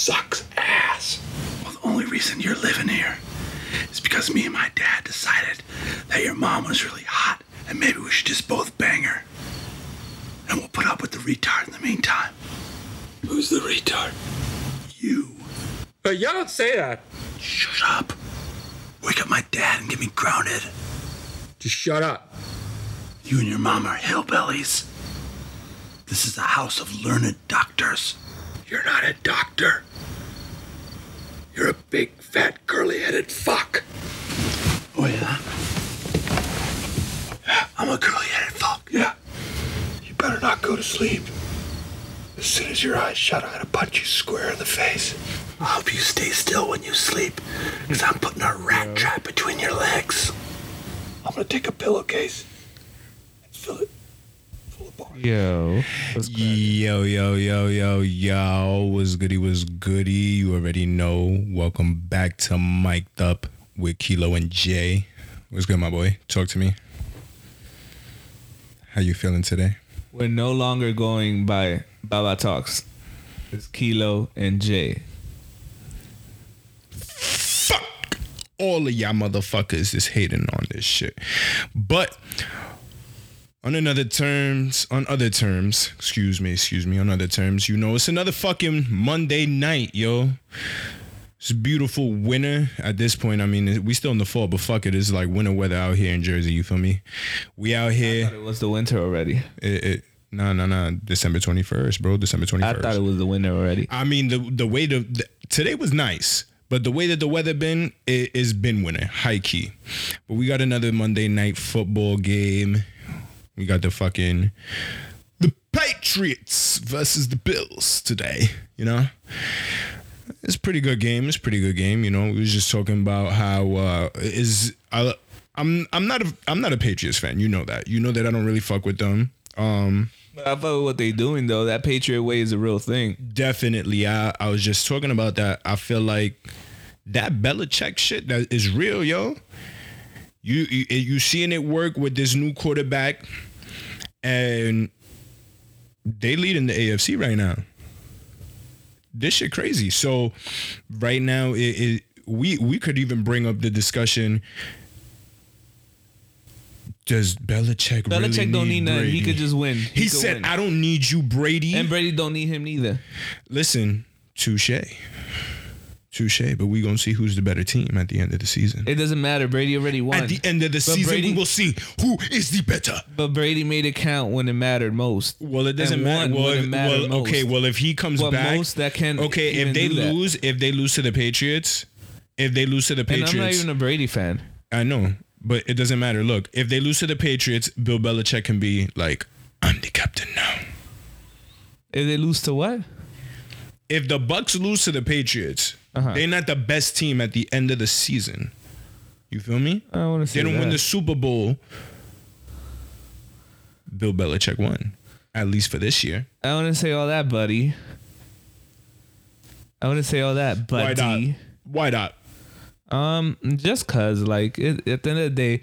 sucks ass. Well, the only reason you're living here is because me and my dad decided that your mom was really hot and maybe we should just both bang her. And we'll put up with the retard in the meantime. Who's the retard? You. But y'all don't say that. Shut up. Wake up my dad and get me grounded. Just shut up. You and your mom are hillbillies. This is a house of learned doctors. You're not a doctor. You're a big, fat, curly headed fuck. Oh, yeah? Yeah, I'm a curly headed fuck. Yeah. You better not go to sleep. As soon as your eyes shut, I'm gonna punch you square in the face. I hope you stay still when you sleep, because I'm putting a rat trap between your legs. I'm gonna take a pillowcase and fill it full of bark. Yo. Yo, yo, yo, yo, yo. Was goody, was goody. You already know. Welcome back to Mic'd Up with Kilo and Jay. What's good, my boy? Talk to me. How you feeling today? We're no longer going by Baba Talks. It's Kilo and Jay. Fuck all of y'all motherfuckers is hating on this shit. But on another terms, on other terms, excuse me, excuse me, on other terms, you know, it's another fucking Monday night, yo. It's beautiful winter at this point. I mean, we still in the fall, but fuck it, it's like winter weather out here in Jersey. You feel me? We out I here. thought it was the winter already. It, it, no, no, no. December twenty first, bro. December twenty I thought it was the winter already. I mean, the the way the, the today was nice, but the way that the weather been it, it's been winter, high key. But we got another Monday night football game. We got the fucking the Patriots versus the Bills today. You know, it's a pretty good game. It's a pretty good game. You know, we was just talking about how uh is I. I'm I'm not a I'm not a Patriots fan. You know that. You know that I don't really fuck with them. Um, But I thought what they doing though, that Patriot way is a real thing. definitely. I, I was just talking about that. I feel like that Belichick shit that is real, yo. You you, you seeing it work with this new quarterback, and they lead in the AFC right now. This shit crazy. So right now, it, it we we could even bring up the discussion. Does Belichick, Belichick really don't need nothing. He could just win. He, could said, win. "I don't need you, Brady." and Brady don't need him neither. Listen, touche. Touche, but we gonna see who's the better team at the end of the season. It doesn't matter. Brady already won. At the end of the season, Brady- we will see who is the better. but Brady made it count when it mattered most. Well, it doesn't matter. Well, if- well, most. okay. Well, if he comes But back, most that can okay. If they do that. lose, if they lose to the Patriots, if they lose to the Patriots, And I'm not even a Brady fan. I know, but it doesn't matter. Look, if they lose to the Patriots, Bill Belichick can be like, "I'm the captain now." If they lose to what? If the Bucks lose to the Patriots, Uh-huh. they're not the best team at the end of the season. You feel me? I don't want to say They don't that. win the Super Bowl. Bill Belichick won, at least for this year. I want to say all that, buddy. I want to say all that, buddy. Why not? Why not? Um, just cause, like, it, at the end of the day,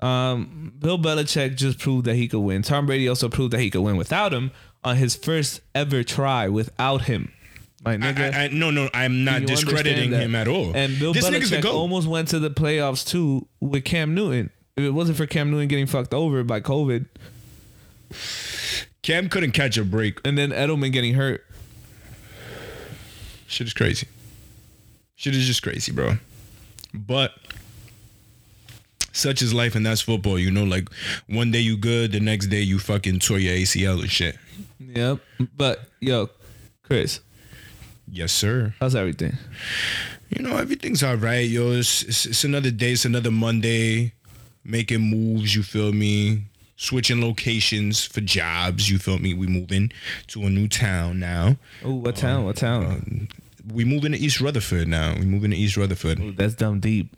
um, Bill Belichick just proved that he could win. Tom Brady also proved that he could win without him on his first ever try without him. My nigga. I, I, no, no, I'm not discrediting him at all. And Bill this Belichick almost went to the playoffs too with Cam Newton. If it wasn't for Cam Newton getting fucked over by COVID Cam couldn't catch a break. and then Edelman getting hurt. Shit is crazy. Shit is just crazy, bro. But such is life, and that's football. You know, like one day you good, the next day you fucking tore your ACL and shit. Yep. But yo, Chris, Yes, sir. how's everything? You know, everything's all right, yo. It's, it's, it's another day. It's another Monday. Making moves, you feel me? Switching locations for jobs, you feel me? We moving to a new town now. Oh, what town? What town? We moving to East Rutherford now. We moving to East Rutherford. Ooh, that's dumb deep.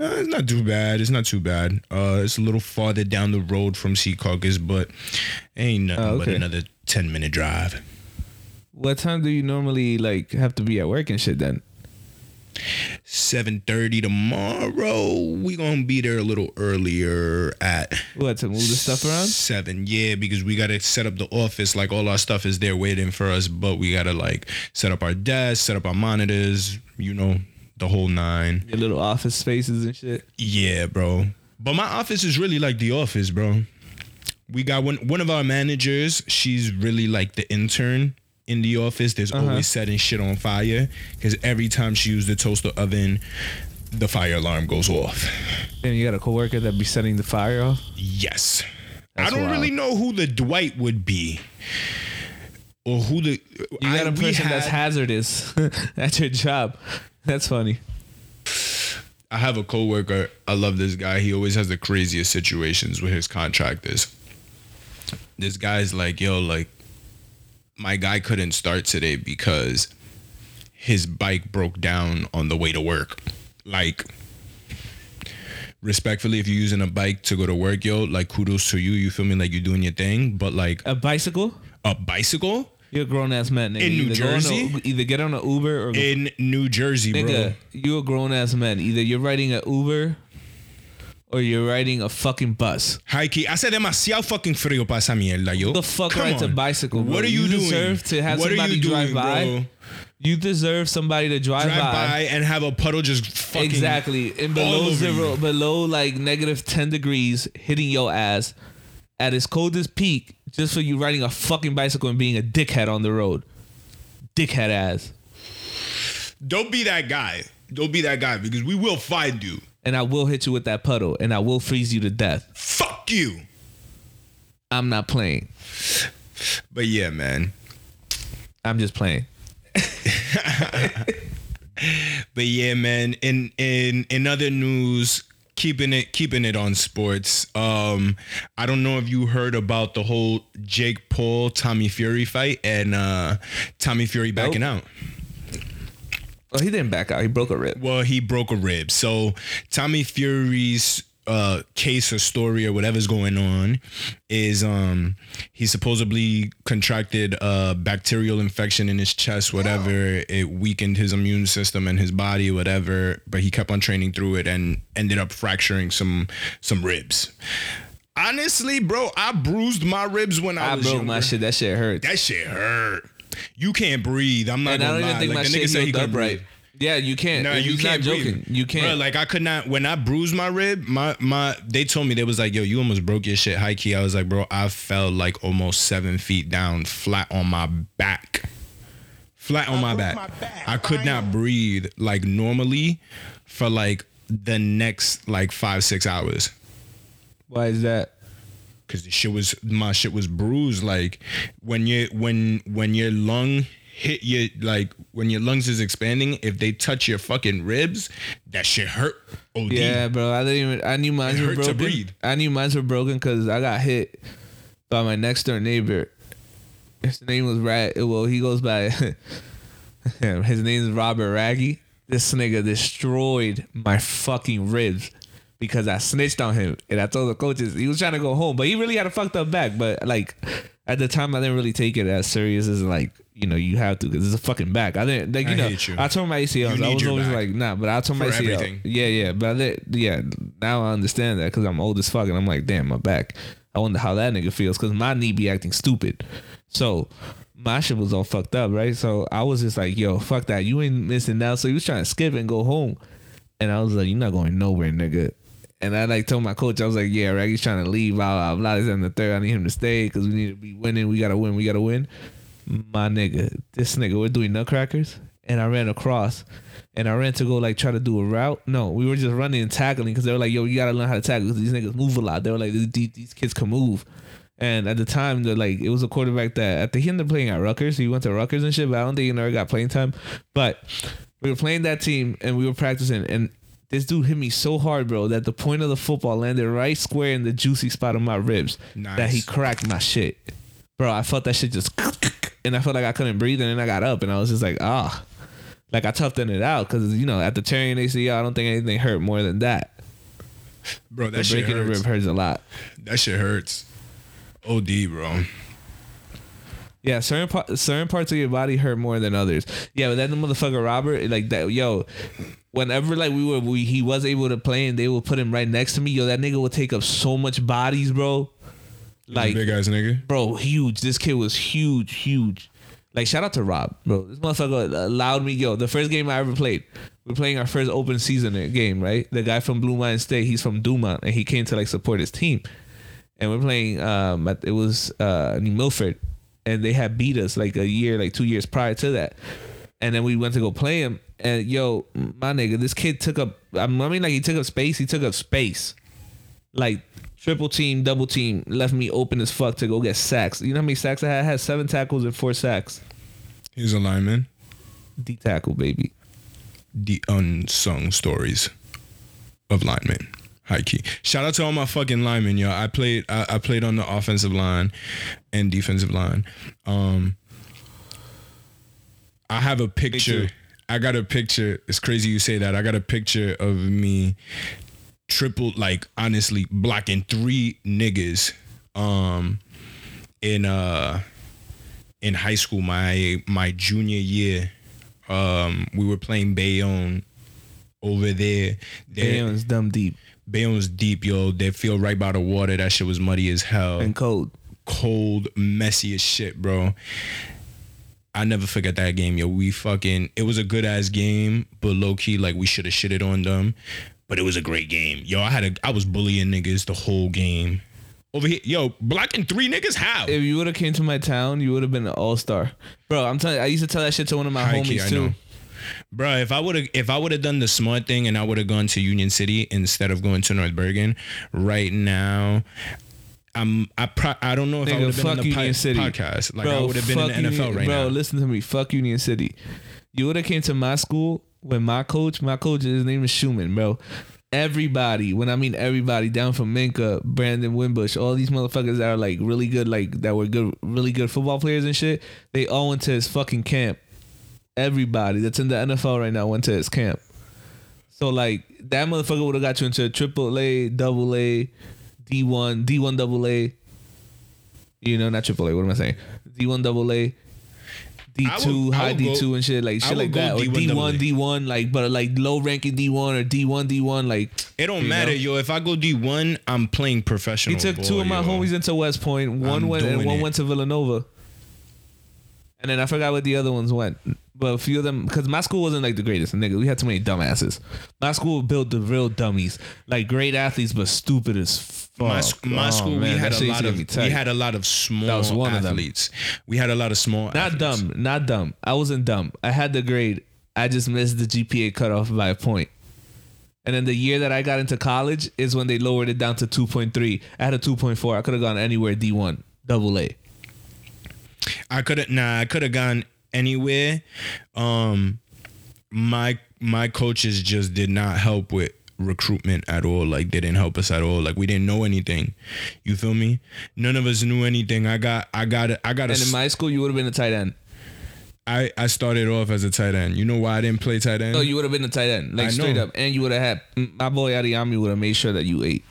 Uh, it's not too bad. It's not too bad. Uh, it's a little farther down the road from Sea Secaucus, but ain't nothing Oh, but another ten minute drive. What time do you normally like have to be at work and shit then? 7.30 tomorrow. We gonna be there a little earlier at What to move the stuff around? seven. Yeah, because we gotta set up the office. Like all our stuff is there waiting for us, but we gotta like set up our desk, set up our monitors. You know, the whole nine. Your little office spaces and shit. Yeah, bro. But my office is really like the office, bro. We got one one of our managers. She's really like the intern in the office. There's uh-huh. always setting shit on fire because every time she uses the toaster oven, the fire alarm goes off. And you got a coworker that be setting the fire off. Yes. That's I don't wild. really know who the Dwight would be. Or who the You got a a person that's hazardous at your job. That's funny. I have a coworker. I love this guy. He always has the craziest situations with his contractors. This guy's like, yo, like, my guy couldn't start today because his bike broke down on the way to work. Like, respectfully, if you're using a bike to go to work, yo, like, kudos to you. You feel me? Like, you're doing your thing. But, like, A bicycle? a bicycle You're a grown ass man, nigga. In New either on a- Jersey? either get on an Uber or go, in New Jersey, bro. nigga. You a grown ass man. Either you're riding an Uber or you're riding a fucking bus. Heike, hace demasiado fucking frío para esa mierda, yo. Who the fuck Come rides a bicycle? Bro? What are you, doing? deserve to have what somebody are you drive doing, by. bro? You deserve somebody to drive, Drive by. by and have a puddle just fucking Exactly. And below zero, you. below like negative 10 degrees, hitting your ass at its coldest peak just for you riding a fucking bicycle and being a dickhead on the road. Dickhead ass. Don't be that guy. Don't be that guy because we will find you. And I will hit you with that puddle and I will freeze you to death. Fuck you. I'm not playing. But yeah, man. I'm just playing. But yeah, man. In in in other news, keeping it keeping it on sports. Um, I don't know if you heard about the whole Jake Paul Tommy Fury fight and uh Tommy Fury backing out. Well, he didn't back out. He broke a rib. Well, he broke a rib. So Tommy Fury's uh case or story or whatever's going on is um he supposedly contracted a bacterial infection in his chest whatever it weakened his immune system and his body whatever but he kept on training through it and ended up fracturing some some ribs honestly bro i bruised my ribs when i, I was broke younger. my shit. That shit hurt. that shit hurt you can't breathe i'm not and I gonna don't even think like, my the nigga said he couldn't right. breathe. Yeah, you can't. No, And you can't joking. breathe. You can't. Bro, like I could not when I bruised my rib, my my they told me they was like, yo, you almost broke your shit high key. I was like, bro, I fell like almost seven feet down, flat on my back. Flat on my back. I could not breathe like normally for like the next like five, six hours. Why is that? Cause the shit was my shit was bruised. Like when you when when your lung hit your like when your lungs is expanding, if they touch your fucking ribs, that shit hurt. OD. Yeah, bro. I didn't even. I knew mine were hurt to broken. breathe. I knew mine were broken because I got hit by my next door neighbor. His name was Rag. Well, he goes by. his name is Robert Raggy. This nigga destroyed my fucking ribs because I snitched on him and I told the coaches he was trying to go home, but he really had a fucked up back. But like at the time, I didn't really take it as serious as like you know you have to because it's a fucking back. I didn't like you I know you. I told my ACLs. I was always back. like nah, but I told my For ACL. everything. Yeah, yeah, but I did, yeah. Now I understand that because I'm old as fuck and I'm like, damn, my back. I wonder how that nigga feels because my knee be acting stupid. So my shit was all fucked up, right? So I was just like, yo, fuck that. You ain't missing out. So he was trying to skip and go home. And I was like, you're not going nowhere, nigga. And I like told my coach, I was like, yeah, Raggy's trying to leave. Blah. This and the third. I need him to stay because we need to be winning. We got to win. We got to win. My nigga, this nigga, we're doing nutcrackers. And I ran across and I ran to go like try to do a route. No, we were just running and tackling because they were like, yo, you got to learn how to tackle because these niggas move a lot. They were like, these, these kids can move. And at the time, the like it was a quarterback that I think he ended up playing at Rutgers. He went to Rutgers and shit, but I don't think he never got playing time. But we were playing that team and we were practicing, and this dude hit me so hard, bro, that the point of the football landed right square in the juicy spot of my ribs. Nice. That he cracked my shit, bro. I felt that shit just, and I felt like I couldn't breathe, and then I got up and I was just like, ah, like I toughened it out because you know at the tearing ACL, I don't think anything hurt more than that. Bro, that The shit breaking a hurts. rib hurts a lot. That shit hurts. OD, bro. Yeah, certain pa- certain parts of your body hurt more than others. Yeah, but that motherfucker Robert, like that, yo. Whenever like we were, we, he was able to play, and they would put him right next to me. Yo, that nigga would take up so much bodies, bro. Like, big ass nigga. bro, huge. This kid was huge, huge. Like, shout out to Rob, bro. This motherfucker allowed me. Yo, the first game I ever played, we're playing our first open season game, right? The guy from Blue Mountain State, he's from Dumont, and he came to like support his team. And we're playing. Um, it was uh New Milford, and they had beat us like a year, like two years prior to that. And then we went to go play him, and yo, my nigga, this kid took up. I mean, like he took up space. He took up space like triple team, double team, left me open as fuck to go get sacks. You know how many sacks I had? I had seven tackles and four sacks. He's a lineman. D tackle, baby. The unsung stories of linemen. High key. Shout out to all my fucking linemen, yo. I played I, I played on the offensive line and defensive line. Um I have a picture. I got a picture. It's crazy you say that. I got a picture of me triple like honestly blocking three niggas um in uh in high school my my junior year um we were playing Bayonne over there it's dumb deep Bayonne's deep yo they feel right by the water that shit was muddy as hell and cold. cold, messy as shit, bro. I never forget that game, yo. We fucking it was a good ass game, but low key, like we should have shitted on them. But it was a great game. Yo, I had a I was bullying niggas the whole game. Over here, yo, blocking three niggas, how? If you would have came to my town, you would have been an all star, bro. I'm telling. you, I used to tell that shit to one of my High key, homies I too. Bro, if I would have if I would have done the smart thing and I would have gone to Union City instead of going to North Bergen, right now I'm I pro- I don't know if I would have been on fuck the Union pi- City. podcast. Like bro, I would have been in the NFL Union- right bro, now. listen to me. Fuck Union City. You would have came to my school when my coach, my coach, his name is Schumann, bro. Everybody, when I mean everybody, down from Minkah, Brandon Wimbush, all these motherfuckers that are like really good, like that were good, really good football players and shit. They all went to his fucking camp. Everybody that's in the NFL right now went to his camp. So like that motherfucker would have got you into triple A, double A, D one, D one double A. You know, not triple A. What am I saying? D one double A, D two, high D two and shit like shit like that, or D1 D double one. D one, like but like low ranking D one or D one, D one, like It don't matter, know? yo. If I go D one, I'm playing professional. He took ball, two of my yo. homies into West Point. One I'm went and one it. went to Villanova. And then I forgot what the other ones went. But a few of them, because my school wasn't like the greatest. Nigga, we had too many dumbasses. My school built the real dummies, like great athletes, but stupid as fuck. My, sc- my Oh, school, man, we had a lot of we had a lot of small That was one of athletes. We had a lot of small, not athletes. dumb, not dumb. I wasn't dumb. I had the grade. I just missed the GPA cutoff by a point. And then the year that I got into college is when they lowered it down to 2.3. I had a 2.4. I could have gone anywhere D1, double A. I could have nah, I could have gone anywhere. Um, my my coaches just did not help with recruitment at all. Like they didn't help us at all. Like we didn't know anything. You feel me? None of us knew anything. I got I got I got And in my school, you would have been a tight end. I I started off as a tight end. You know why I didn't play tight end? No, you would have been a tight end, like I straight know. up, and you would have had my boy Ariami would have made sure that you ate.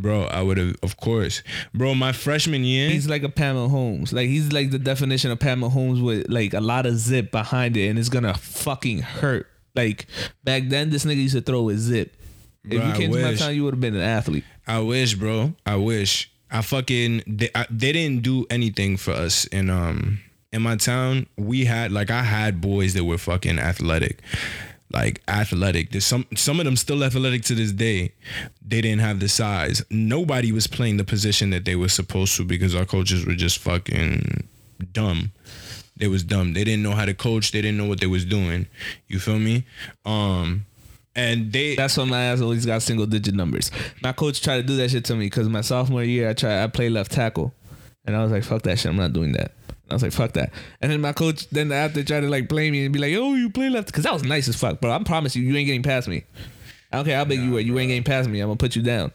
Bro, I would have, of course. Bro, my freshman year, He's like a Pamela Holmes, like he's like the definition of Pamela Holmes with like a lot of zip behind it, and it's gonna fucking hurt. Like back then, this nigga used to throw with zip. If you came to my town, you would have been an athlete. I wish, bro. I wish. I fucking they, I, they didn't do anything for us in um in my town. We had like I had boys that were fucking athletic. Like athletic. There's some some of them still athletic to this day. They didn't have the size. Nobody was playing the position that they were supposed to because our coaches were just fucking dumb. They was dumb. They didn't know how to coach. They didn't know what they was doing. You feel me? Um and they That's why my ass always got single digit numbers. My coach tried to do that shit to me because my sophomore year I tried I played left tackle, and I was like, "Fuck that shit, I'm not doing that." I was like, "Fuck that," and then my coach then after tried to like blame me and be like, "Oh, you play left," because that was nice as fuck, bro. I promise you, you ain't getting past me. I don't care how big you were, you ain't getting past me. I'm gonna put you down.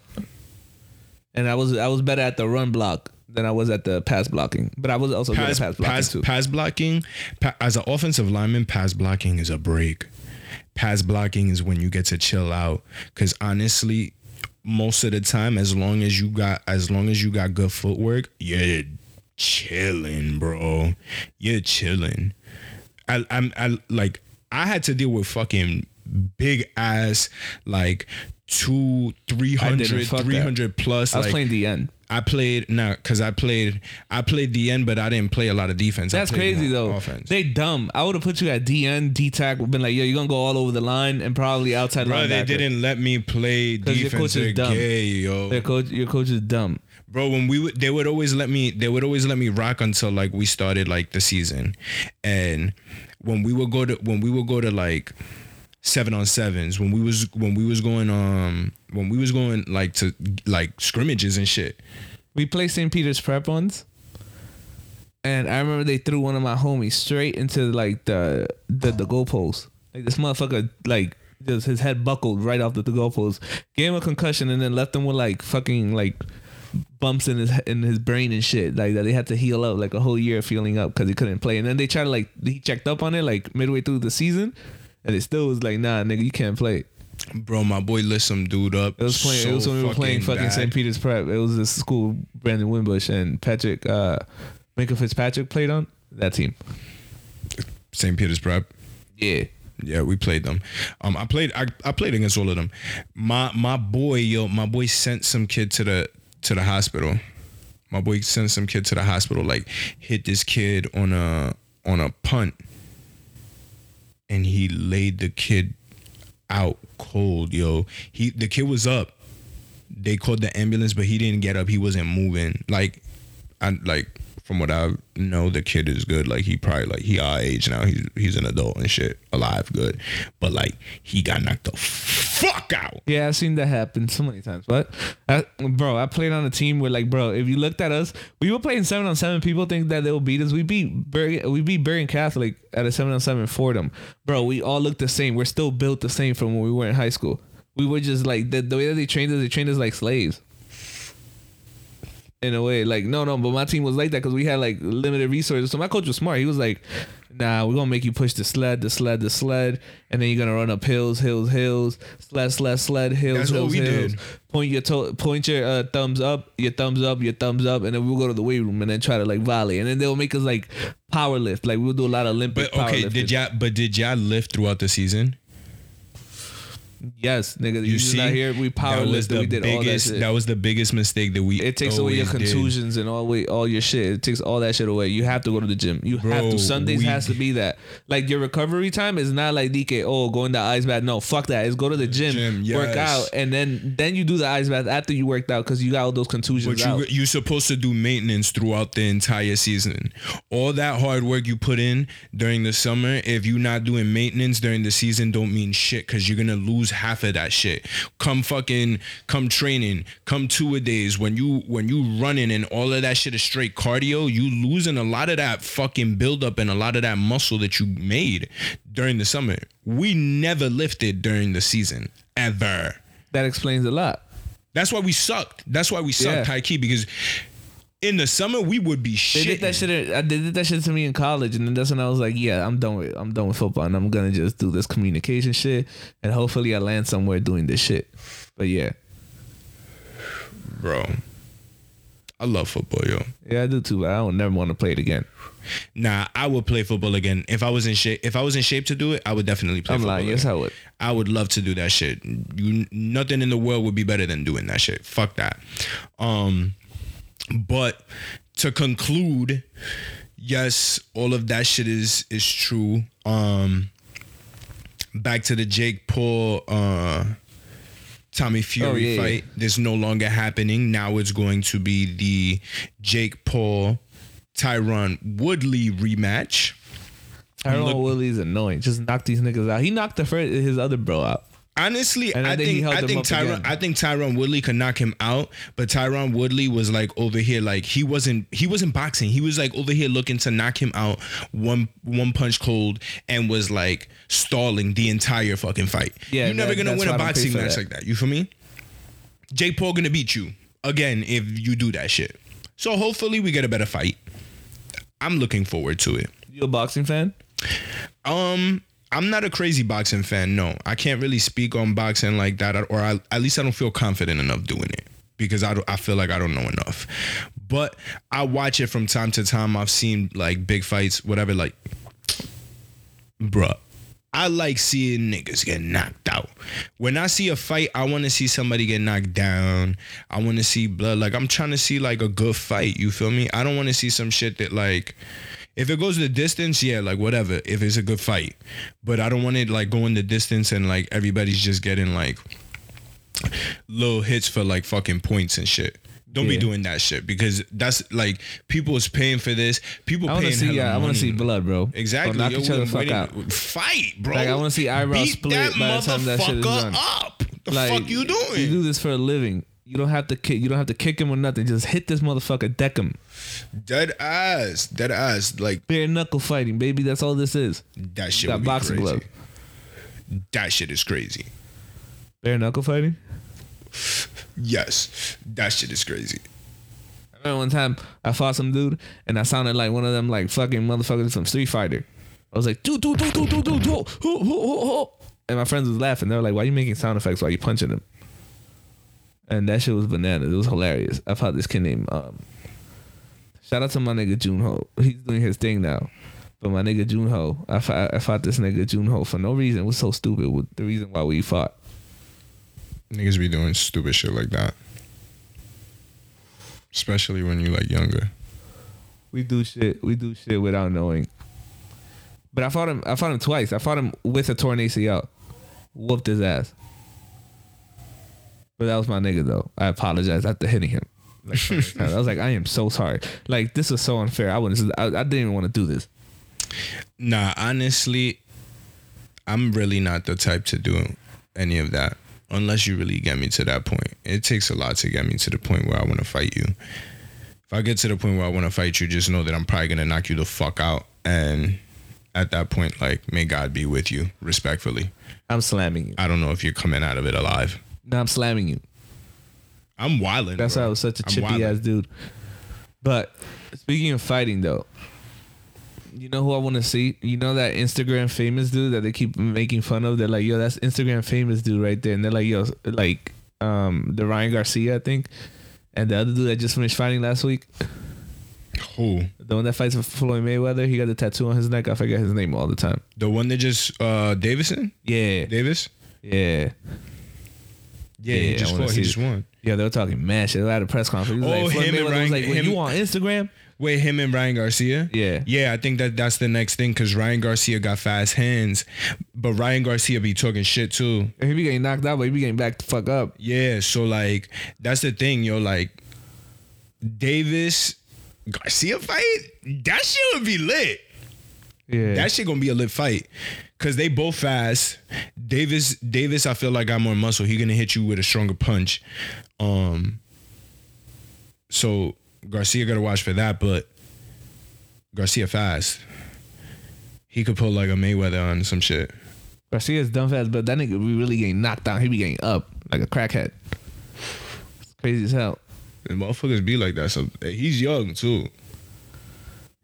And I was I was better at the run block than I was at the pass blocking, but I was also pass, good at pass blocking pass, too. pass blocking pa- as an offensive lineman pass blocking is a break pass blocking is when you get to chill out because honestly most of the time as long as you got as long as you got good footwork yeah chilling, bro. You're chilling. I, I'm I like I had to deal with fucking big ass like two, 300, fuck that. plus. I was like, playing the end. I played no, because I played I played the end, but I didn't play a lot of defense. That's crazy though. Offense. They dumb. I would have put you at DN, D tack. Been like, yo, you're gonna go all over the line and probably outside Bro, they didn't let me play 'Cause your coach is dumb. gay, yo. Their coach, your coach is dumb. Bro when we would they would always let me they would always let me rock until like we started like the season and when we would go to when we would go to like seven on sevens when we was when we was going um when we was going like to like scrimmages and shit We played St. Peter's Prep ones and I remember they threw one of my homies straight into like the the the goalpost. Like this motherfucker, like just his head buckled right off the, the goalpost, gave him a concussion, and then left him with like fucking like bumps in his in his brain and shit. Like that they had to heal up like a whole year of healing up because he couldn't play. And then they tried to like he checked up on it like midway through the season, and it still was like, nah, nigga, you can't play. bro my boy lit some dude up It was playing. so it was when we were playing fucking. St. Peter's Prep. It was this school Brandon Wimbush and Patrick uh Minkah Fitzpatrick played on that team. st peter's prep Yeah. Yeah, we played them. Um, I played. I, I played against all of them. My my boy, yo, my boy sent some kid to the to the hospital. My boy sent some kid to the hospital. Like hit this kid on a on a punt, and he laid the kid out cold, yo. He the kid was up. They called the ambulance, but he didn't get up. He wasn't moving. Like, I like from what I know, the kid is good. Like he probably like he our age now. He's he's an adult and shit, alive, good. But like he got knocked the fuck out. Yeah, I've seen that happen so many times. But I, bro, I played on a team where like, bro, if you looked at us, we were playing seven on seven. People think that they'll beat us. We beat Berry, we beat Bergen Catholic at a seven on seven for them. Bro, we all look the same. We're still built the same from when we were in high school. We were just like the, the way that they trained us. They trained us like slaves. In a way, like no, no, but my team was like that because we had like limited resources. So my coach was smart. He was like, "Nah, we're gonna make you push the sled, the sled, the sled, and then you're gonna run up hills, hills, hills, sled, sled, sled, hills, That's what hills, we hills. did. Point your toe, point your uh, thumbs up, your thumbs up, your thumbs up, and then we'll go to the weight room and then try to like volley, and then they'll make us like power lift. Like we'll do a lot of Olympic But power okay, did y'all? But did y'all lift throughout the season? Yes, nigga. You, You see, not here. We power that was lifted. the We did biggest. all that shit. That was the biggest mistake that we. It takes away your always did. contusions and all way all your shit. It takes all that shit away. You have to go to the gym. You have to. Sundays we- has to be that. Like your recovery time is not like DK. Oh, go in the ice bath. No, fuck that. It's go to the gym, Gym, work out, and then then you do the ice bath after you worked out because you got all those contusions But you you're supposed to do maintenance throughout the entire season. All that hard work you put in during the summer, if you're not doing maintenance during the season, don't mean shit because you're gonna lose half of that shit. Come fucking come training, come two a days when you when you running and all of that shit is straight cardio, you losing a lot of that fucking buildup and a lot of that muscle that you made during the summer. We never lifted during the season ever. that explains a lot. That's why we sucked. That's why we sucked Yeah. high key because in the summer we would be They shit. did that shit. I did that shit to me in college, and then that's when I was like, "Yeah, I'm done with I'm done with football, and I'm gonna just do this communication shit, and hopefully I land somewhere doing this shit." But yeah, bro. I love football, yo. yeah, I do too. But I don't never want to play it again. Nah, I would play football again if I was in shape. If I was in shape to do it, I would definitely play. I'm football lying. Yes. I would. I would love to do that shit. You, nothing in the world would be better than doing that shit. Fuck that. Um, but to conclude, yes, all of that shit is is true. Um, back to the Jake Paul, uh, Tommy Fury Oh, yeah, fight. This no longer happening. Now it's going to be the Jake Paul, Tyron Woodley rematch. Tyron look- Woodley's annoying. Just knock these niggas out. He knocked the first, his other bro out. Honestly, I I think I think Tyron again. I think Tyron Woodley could knock him out, but Tyron Woodley was like over here, like he wasn't he wasn't boxing. He was like over here looking to knock him out one one punch cold and was like stalling the entire fucking fight. Yeah, you're never that- gonna win a I don't pay boxing match that. like that. You feel me? Jake Paul gonna beat you again if you do that shit. So hopefully we get a better fight. I'm looking forward to it. You a boxing fan? Um, I'm not a crazy boxing fan. No, I can't really speak on boxing like that, or I, at least I don't feel confident enough doing it because I, I feel like I don't know enough. But I watch it from time to time. I've seen like big fights, whatever. Like, bruh, I like seeing niggas get knocked out. When I see a fight, I want to see somebody get knocked down. I want to see blood. Like I'm trying to see like a good fight. You feel me? I don't want to see some shit that like. If it goes the distance, yeah, like whatever. If it's a good fight, but I don't want it like going the distance and like everybody's just getting like little hits for like fucking points and shit. Don't be doing that shit because that's like people is paying for this. People I want paying to see. Yeah, uh, I want to see blood, bro. Exactly. Knock Yo, each other fuck out. Fight, bro. Like, I wanna see eyebrows Beat split that by the time that shit is motherfucker done. up. The Like, fuck you doing? You do this for a living. You don't have to kick. You don't have to kick him or nothing. Just hit this motherfucker, deck him. Dead ass. Dead ass. Like Bare knuckle fighting, baby. That's all this is. that shit Got boxing crazy. glove. That shit is crazy. Bare knuckle fighting. Yes. That shit is crazy. I remember one time I fought some dude and I sounded like one of them like fucking motherfuckers from Street Fighter. I was like, do do do do do do do, and my friends was laughing. They were like, "Why are you making sound effects while you punching him?" And that shit was bananas. It was hilarious. I fought this kid named. Um, shout out to my nigga Junho. He's doing his thing now. But my nigga Junho, I fought, I fought this nigga Junho for no reason. It was so stupid. With the reason why we fought. Niggas be doing stupid shit like that. Especially when you like younger. We do shit. We do shit without knowing. But I fought him. I fought him twice. I fought him with a torn ACL. Whooped his ass. But that was my nigga though. I apologize after hitting him. Like, so many times. I was like, I am so sorry. Like this was so unfair. I wouldn't. I, I didn't even want to do this. Nah, honestly, I'm really not the type to do any of that unless you really get me to that point. It takes a lot to get me to the point where I want to fight you. If I get to the point where I want to fight you, just know that I'm probably gonna knock you the fuck out. And at that point, like, may God be with you, respectfully. I'm slamming you. I don't know if you're coming out of it alive. No, I'm slamming you. I'm wilding. That's why I was such a chippy ass dude. But speaking of fighting though, you know who I want to see? You know that Instagram famous dude that they keep making fun of? They're like, yo, that's Instagram famous dude right there. And they're like, yo, like um the Ryan Garcia, I think. And the other dude that just finished fighting last week, Who? the one that fights with Floyd Mayweather, he got the tattoo on his neck. I forget his name all the time. The one that just uh Davison? Yeah. Davis? Yeah. Yeah, Yeah, he I just wanna fought. see He just it. won. Yeah, they were talking mad shit. They had a press conference. He was Oh, like, Floyd him and Mayweather Ryan- was like, when him- you on Instagram? Wait, him and Ryan Garcia? Yeah. Yeah, I think that that's the next thing because Ryan Garcia got fast hands, but Ryan Garcia be talking shit too. And He be getting knocked out, but he be getting back the fuck up. Yeah, so like that's the thing, yo. Like Davis Garcia fight, that shit would be lit. Yeah. That shit gonna be a lit fight. Cause they both fast. Davis, Davis, I feel like got more muscle. He gonna hit you with a stronger punch. Um so Garcia gotta watch for that, but Garcia fast. He could pull like a Mayweather on some shit. Garcia's dumb fast, but that nigga be really getting knocked down. He be getting up like a crackhead. It's crazy as hell. And motherfuckers be like that. So he's young too.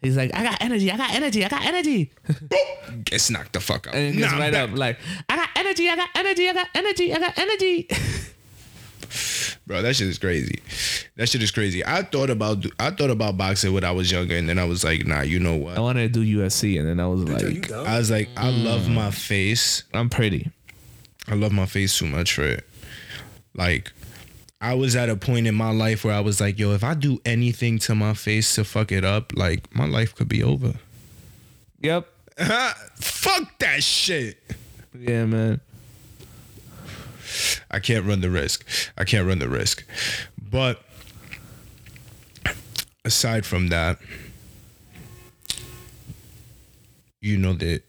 He's like, I got energy, I got energy, I got energy. Gets knocked the fuck out. And he gets Nah, right back. up like, I got energy, I got energy, I got energy, I got energy. Bro, that shit is crazy. That shit is crazy. I thought about I thought about boxing when I was younger, and then I was like, nah, you know what? I wanted to do UFC, and then I was like, I was like, I hmm. love my face. I'm pretty. I love my face too much for it. Like, I was at a point in my life where I was like, yo, if I do anything to my face to fuck it up, like my life could be over. Yep. fuck that shit. Yeah, man. I can't run the risk. I can't run the risk. But aside from that, you know that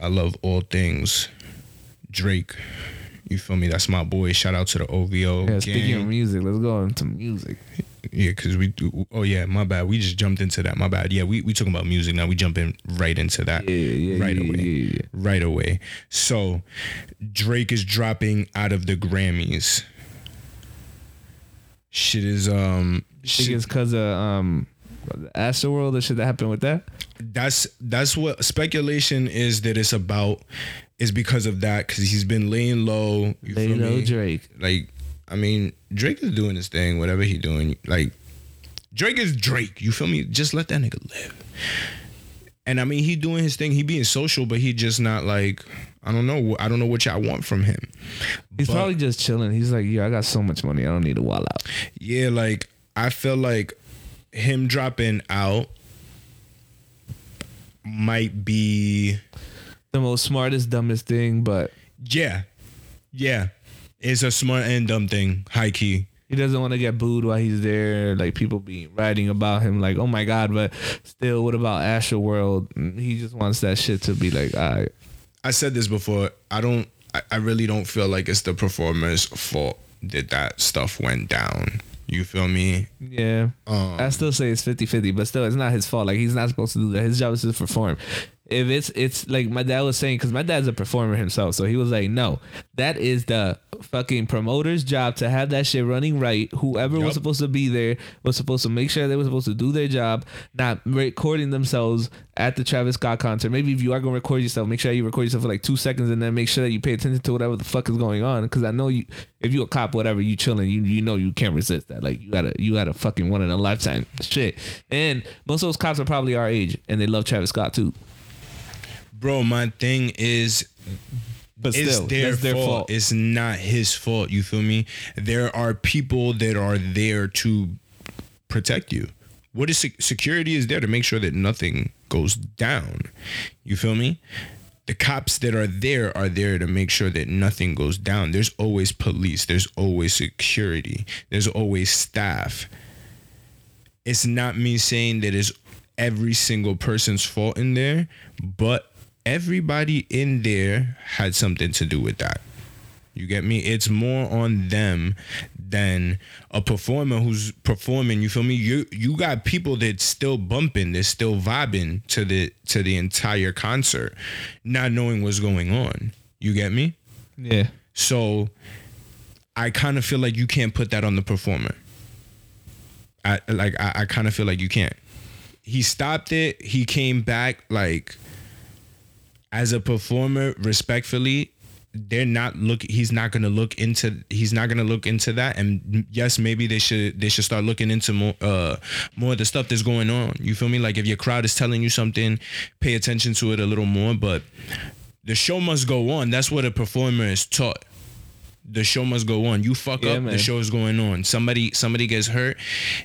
I love all things Drake. You feel me? That's my boy. Shout out to the OVO. Yeah, speaking gang. of music, let's go into music. Yeah, because we do. Oh yeah, my bad. We just jumped into that. My bad. Yeah, we we talking about music now. We jump in right into that. Yeah, yeah, right yeah, away. yeah, yeah. Right away. So Drake is dropping out of the Grammys. Shit is um. I think Shit, it's because of um, the Astroworld, the shit that happened with that. that's that's what speculation is that it's about. Is because of that because he's been laying low. You Lay feel low me? Drake. like I mean, Drake is doing his thing, whatever he doing. Like Drake is Drake. You feel me? Just let that nigga live. And I mean, he doing his thing. He being social, but he just not like I don't know. I don't know what y'all want from him. He's But- probably just chilling. He's like, yeah, I got so much money. I don't need to wall out. Yeah, like I feel like him dropping out might be The most smartest, dumbest thing, but yeah, yeah. It's a smart and dumb thing, high key. he doesn't want to get booed while he's there. Like people be writing about him, like, oh my god, but still, what about Astro World? He just wants that shit to be like, all right. I said this before. I don't. I, I really don't feel like it's the performer's fault that that stuff went down. You feel me? Yeah. Um, I still say it's 50-50, but still it's not his fault. Like he's not supposed to do that. His job is to perform. If it's it's like my dad was saying, because my dad's a performer himself, so he was like, no, that is the fucking promoter's job to have that shit running right. Whoever was supposed to be there was supposed to make sure they were supposed to do their job, not recording themselves at the Travis Scott concert. Maybe if you are gonna record yourself, make sure you record yourself for like two seconds, and then make sure that you pay attention to whatever the fuck is going on. Because I know you, if you a cop, whatever, you chilling, you you know you can't resist that. Like you gotta you gotta fucking one in a lifetime shit. And most of those cops are probably our age, and they love Travis Scott too. Bro, my thing is But it's still, their, their fault. fault. It's not his fault. You feel me? There are people that are there to protect you. What is security is there to make sure that nothing goes down. You feel me? The cops that are there are there to make sure that nothing goes down. There's always police. There's always security. There's always staff. It's not me saying that it's every single person's fault in there, but everybody in there had something to do with that. You get me? It's more on them than a performer who's performing. You feel me? You you got people that's still bumping, that's still vibing to the to the entire concert, not knowing what's going on. You get me? yeah. So I kind of feel like you can't put that on the performer. I like I, I kind of feel like you can't. He stopped it. He came back like as a performer, respectfully. They're not look. He's not gonna look into. He's not gonna look into that. And yes, maybe they should. They should start looking into more. Uh, more of the stuff that's going on. You feel me? Like if your crowd is telling you something, pay attention to it a little more. But the show must go on. That's what a performer is taught. The show must go on. You fuck Yeah, up, man. the show is going on. Somebody somebody gets hurt,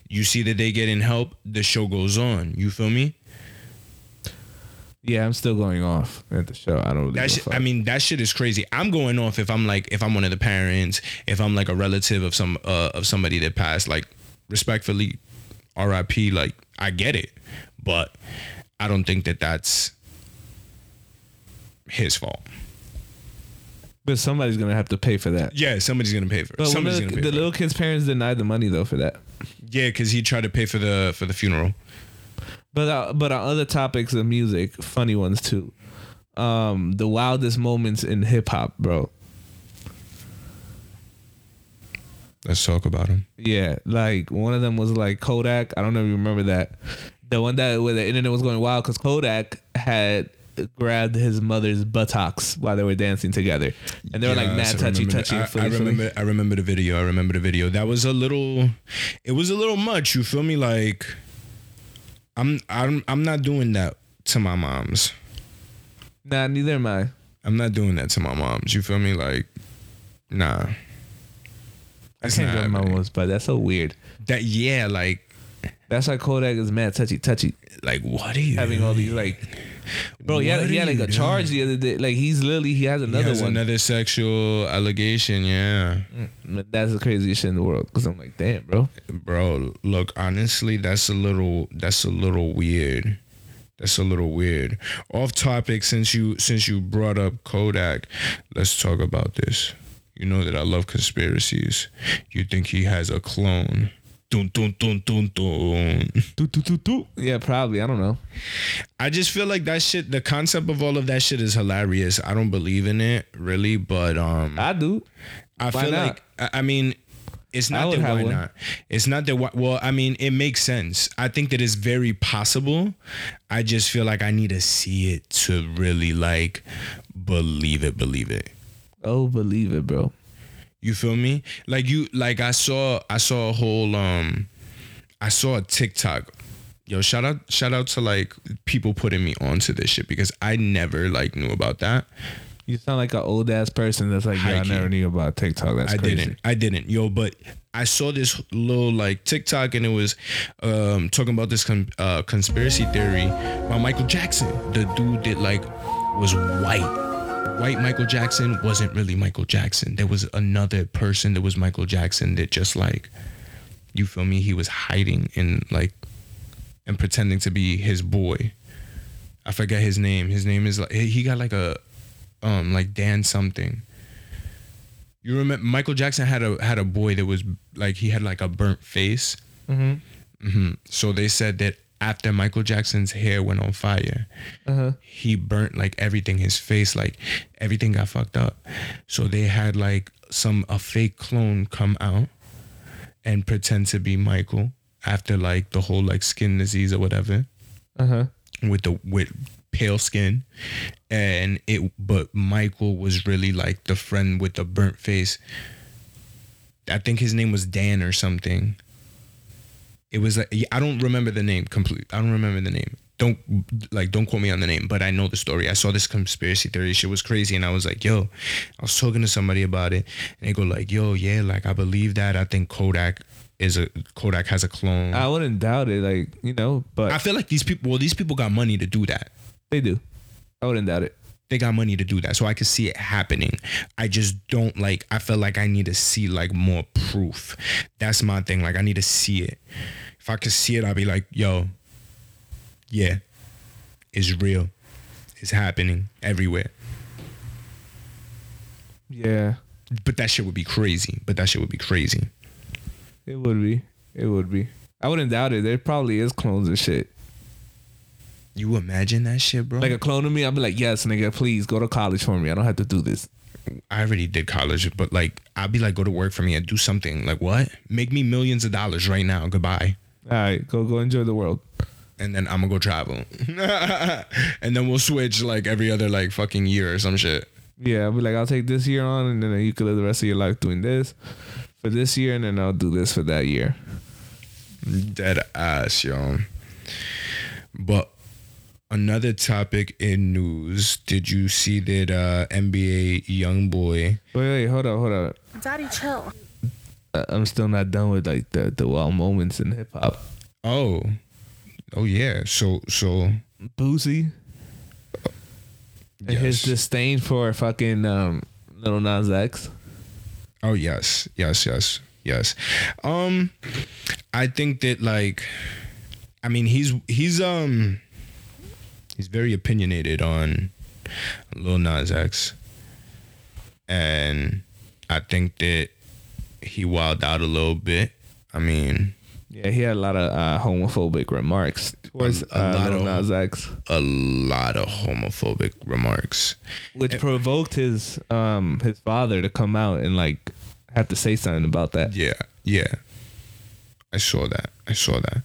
you see that they getting help, the show goes on. You feel me? Yeah, I'm still going off at the show. I don't really That shit. I mean, that shit is crazy. I'm going off if I'm like if I'm one of the parents, if I'm like a relative of some uh, of somebody that passed. Like respectfully, R.I.P. Like I get it, but I don't think that that's his fault. but somebody's gonna have to pay for that. Yeah, somebody's gonna pay for it. But Somebody's the, gonna pay the little kid's parents denied the money though for that. Yeah, because he tried to pay for the for the funeral. But uh, but on other topics of music, funny ones too. Um, the wildest moments in hip hop, bro. Let's talk about them. Yeah, like one of them was like Kodak. I don't know if you remember that. The one that where the internet was going wild because Kodak had grabbed his mother's buttocks while they were dancing together, and they were like mad Yes, touchy touchy. I, I remember. I remember the video. I remember the video. That was a little. It was a little much. You feel me? Like, I'm. I'm. I'm not doing that to my moms. Nah, neither am I. I'm not doing that to my moms. You feel me? Like, nah. I can't not remember happening. was, but that's so weird. That yeah, like, That's why Kodak is mad touchy touchy, like what are you having all these like. Bro, he had, he had like a charge the other day. Like he's literally he has He another has one. another sexual allegation. Yeah. Mm, that's the craziest shit in the world. Cause I'm like, damn, bro. bro look honestly that's a little that's a little weird that's a little weird off topic since you since you brought up kodak let's talk about this you know that i love conspiracies you think he has a clone dun, dun, dun, dun, dun. Yeah, probably. I don't know. I just feel like that shit the concept of all of that shit is hilarious. I don't believe in it really, but um I do. I Why feel not? like I I mean, it's not that why one. not. It's not that why, well, I mean, it makes sense. I think that it's very possible. I just feel like I need to see it to really like believe it, believe it. Oh, believe it, bro. You feel me? Like you like I saw I saw a whole um I saw a TikTok. Yo, shout out shout out to like people putting me onto this shit because I never like knew about that. You sound like an old ass person that's like, yeah, I High-key. never knew about TikTok. That's I crazy. didn't. I didn't. Yo, but I saw this little like TikTok and it was um talking about this con- uh, conspiracy theory about Michael Jackson. The dude that like was white. White Michael Jackson wasn't really Michael Jackson. There was another person that was Michael Jackson that just like you feel me, he was hiding in like and pretending to be his boy. I forget his name. His name is like he got like a um like Dan something. You remember Michael Jackson had a had a boy that was like he had like a burnt face. Mm-hmm. hmm So they said that after Michael Jackson's hair went on fire, Uh-huh. he burnt like everything. His face, like everything, got fucked up. So they had like some a fake clone come out and pretend to be Michael after like the whole like skin disease or whatever Uh-huh. with the with pale skin and it but Michael was really like the friend with the burnt face I think his name was Dan or something it was like I don't remember the name completely. I don't remember the name. Don't like don't quote me on the name but I know the story. I saw this conspiracy theory. Shit was crazy and I was like yo I was talking to somebody about it and they go like yo yeah like I believe that. I think Kodak is a Kodak has a clone. I wouldn't doubt it, like, you know, but I feel like these people well these people got money to do that. They do. I wouldn't doubt it. They got money to do that so i could see it happening i just don't like i feel like i need to see like more proof that's my thing like i need to see it if i could see it i'll be like yo yeah it's real it's happening everywhere Yeah. but that shit would be crazy but that shit would be crazy It would be. It would be. I wouldn't doubt it. There probably is clones and shit. You imagine that shit bro Like a clone of me, I'd be like, yes, nigga, please go to college for me. I don't have to do this. i already did college but like i'd be like go to work for me and do something like what make me millions of dollars right now goodbye All right, go go enjoy the world. and then I'm gonna go travel. and then we'll switch like every other like fucking year or some shit. Yeah, I'll be like, I'll take this year on, and then you could live the rest of your life doing this for this year, and then I'll do this for that year. Dead ass, yo. But another topic in news, did you see that uh NBA YoungBoy Wait, wait, hold up, hold up. Daddy, chill. I- I'm still not done with like the the wow moments in hip hop. Oh. Oh yeah. So so Boosie and his disdain for fucking um, Little Nas X. Oh yes, yes, yes, yes. Um, I think that like, I mean, he's he's um, he's very opinionated on Lil Nas X, and I think that he wilded out a little bit. I mean, Yeah, he had a lot of uh, homophobic remarks towards uh, of- Nas X, a lot of homophobic remarks. which provoked his um his father to come out and like have to say something about that. Yeah, yeah. I saw that. I saw that.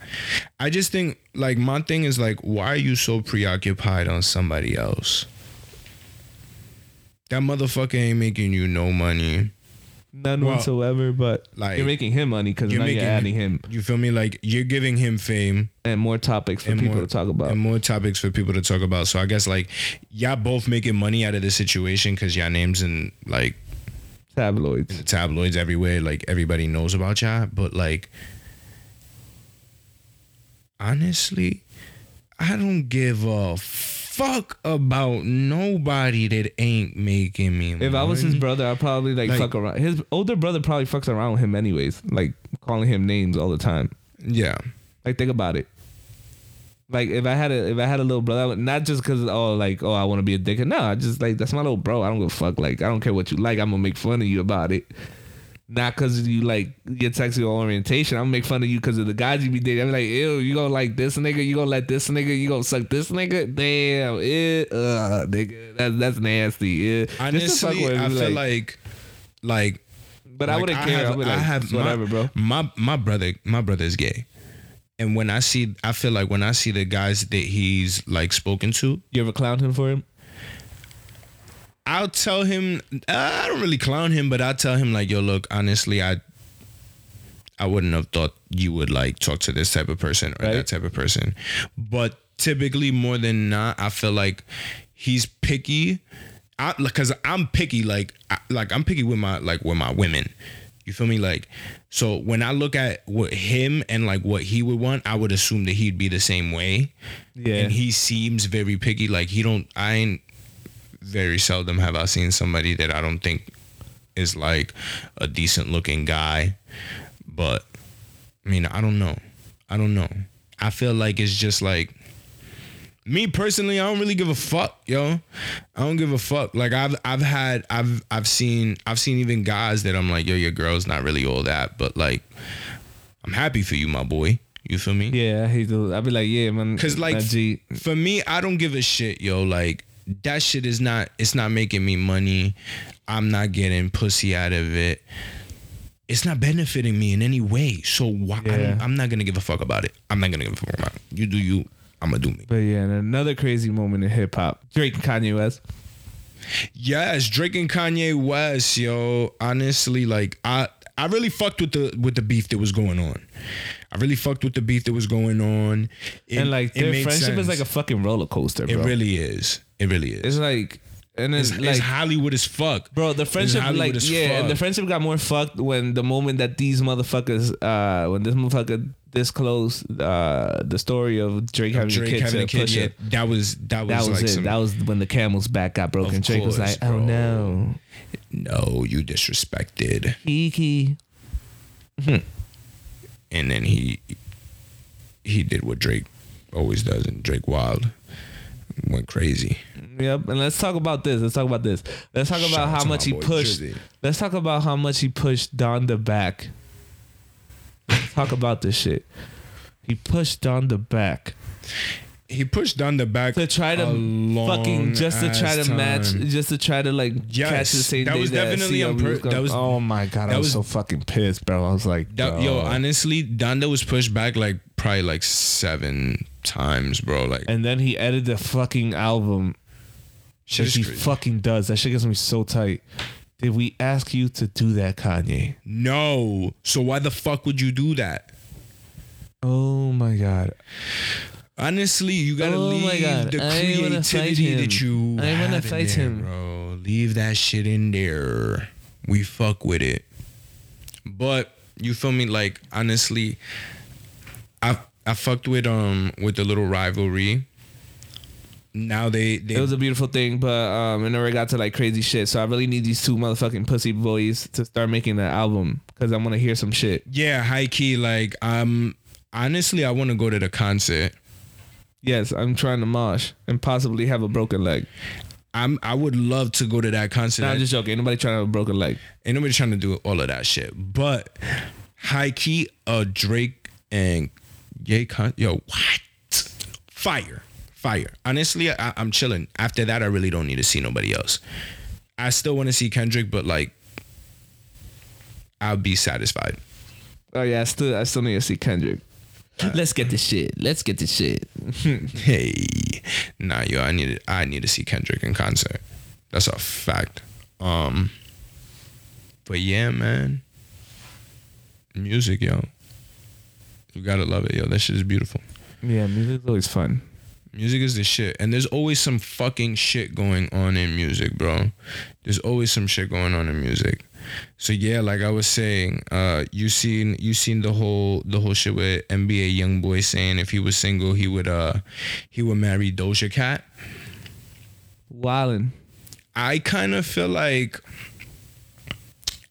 I just think like my thing is like, why are you so preoccupied on somebody else? That motherfucker ain't making you no money. None Well, whatsoever, but like, you're making him money because You're now making you're adding him You feel me? Like you're giving him fame and more topics for people more to talk about. and more topics for people to talk about. So I guess like y'all both making money out of this situation because y'all names and like Tabloids. tabloids everywhere. Like everybody knows about y'all, but like honestly, I don't give a fuck about nobody that ain't making me. If I was his brother, I'd probably like, Like- fuck around. His older brother probably fucks around with him anyways, like calling him names all the time. yeah, Like think about it. Like if I had a if I had a little brother, would- not just because oh like oh I want to be a dick. No, I just like that's my little bro. I don't give a fuck. Like I don't care what you like. I'm gonna make fun of you about it. Not because you like your sexual orientation. I'm gonna make fun of you because of the guys you be dating. I'm like, ew, you gonna like this nigga? You gonna let this nigga? You gonna suck this nigga? Damn, it, uh, nigga, that's that's nasty. Yeah. I just honestly, with I feel like like. but I wouldn't care. have- I'd like, I have my- whatever, bro. My my brother, my brother is gay, and when I see, I feel like when I see the guys that he's like spoken to, You ever clown him for him? I'll tell him I don't really clown him, but I'll tell him like, yo, look, honestly, I I wouldn't have thought you would like talk to this type of person or Right. that type of person. But typically, more than not, I feel like he's picky. I because I'm picky, like I, like I'm picky with my like with my women. You feel me? Like, so when I look at what him and like what he would want, I would assume that he'd be the same way. Yeah. And he seems very picky. Like he don't. I ain't. Very seldom have I seen somebody that I don't think is like a decent looking guy. But I mean, I don't know. I don't know. I feel like it's just like me personally, I don't really give a fuck, yo. I don't give a fuck. Like I've I've had I've I've seen I've seen even guys that I'm like, yo, your girl's not really all that, but like I'm happy for you, my boy. You feel me? Yeah, I hate those. I'd be like, yeah, man. Cause like for me, I don't give a shit, yo. Like that shit is not. It's not making me money. I'm not getting pussy out of it. It's not benefiting me in any way. So why? Yeah. don't, I'm not gonna give a fuck about it. I'm not gonna give a fuck about it. You do you. I'm gonna do me. But yeah, and another crazy moment in hip hop. Drake and Kanye West. Yes, Drake and Kanye West, yo. Honestly, like I I really fucked with the with the beef that was going on. I really fucked with the beef that was going on. It- and like their friendship is like a fucking roller coaster, bro. It really is. It really is. It's like and It's, it's, it's like Hollywood as fuck. Bro, the friendship, like, yeah, and the friendship got more fucked when the moment that these motherfuckers, uh, when this motherfucker disclosed uh, the story of Drake having a kid having a kid, yeah, that was that was, That was like it. some, that was when the camel's back got broken. Drake was like, "Oh bro. no, no, you disrespected, Kiki." and then he he did what Drake always does, and Drake Wild went crazy. Yep, and let's talk about this. Let's talk about this. Let's talk about out how much he pushed. Drizzy. Let's talk about how much he pushed Donda back. Let's talk about this shit. He pushed Donda back. He pushed Donda back to try to fucking just to try to ass match just to try to like Yes, catch the same that day was definitely pur- was going- that was- oh my god that I was, was- so fucking pissed bro I was like That, yo, honestly, Donda was pushed back like probably like seven times, bro. Like and then he edited the fucking album shit he crazy. fucking does that shit gets me so tight did we ask you to do that Kanye no. So why the fuck would you do that? oh my god Honestly, you gotta Oh my leave God, the I ain't wanna fight creativity him. that you. I wanna fight there, him. bro. Leave that shit in there. We fuck with it. But you feel me? Like honestly, I I fucked with um with the little rivalry. Now they they it was a beautiful thing but um it never got to like crazy shit so I really need these two motherfucking pussy boys to start making an album because I want to hear some shit yeah high key like um honestly I want to go to the concert. yes I'm trying to mosh and possibly have a broken leg I'm I would love to go to that concert. Nah, I'm just joking. Ain't nobody trying to have a broken leg. Ain't nobody trying to do all of that shit. But high key, uh, Drake and Ye con yo, what? Fire. Fire. Honestly, I, I'm chilling. After that, I really don't need to see nobody else. I still want to see Kendrick, but like, I'll be satisfied. Oh yeah, I still I still need to see Kendrick. Let's get this shit. Let's get this shit. Hey, nah, yo, I need I need to see Kendrick in concert. That's a fact. Um, but yeah, man, music, yo, you gotta love it, yo. That shit is beautiful. Yeah, music's always fun. Music is the shit, and there's always some fucking shit going on in music, bro. There's always some shit going on in music. So yeah, like I was saying, uh, you seen you seen the whole the whole shit with NBA YoungBoy saying if he was single he would uh he would marry Doja Cat. Wildin'. I kind of feel like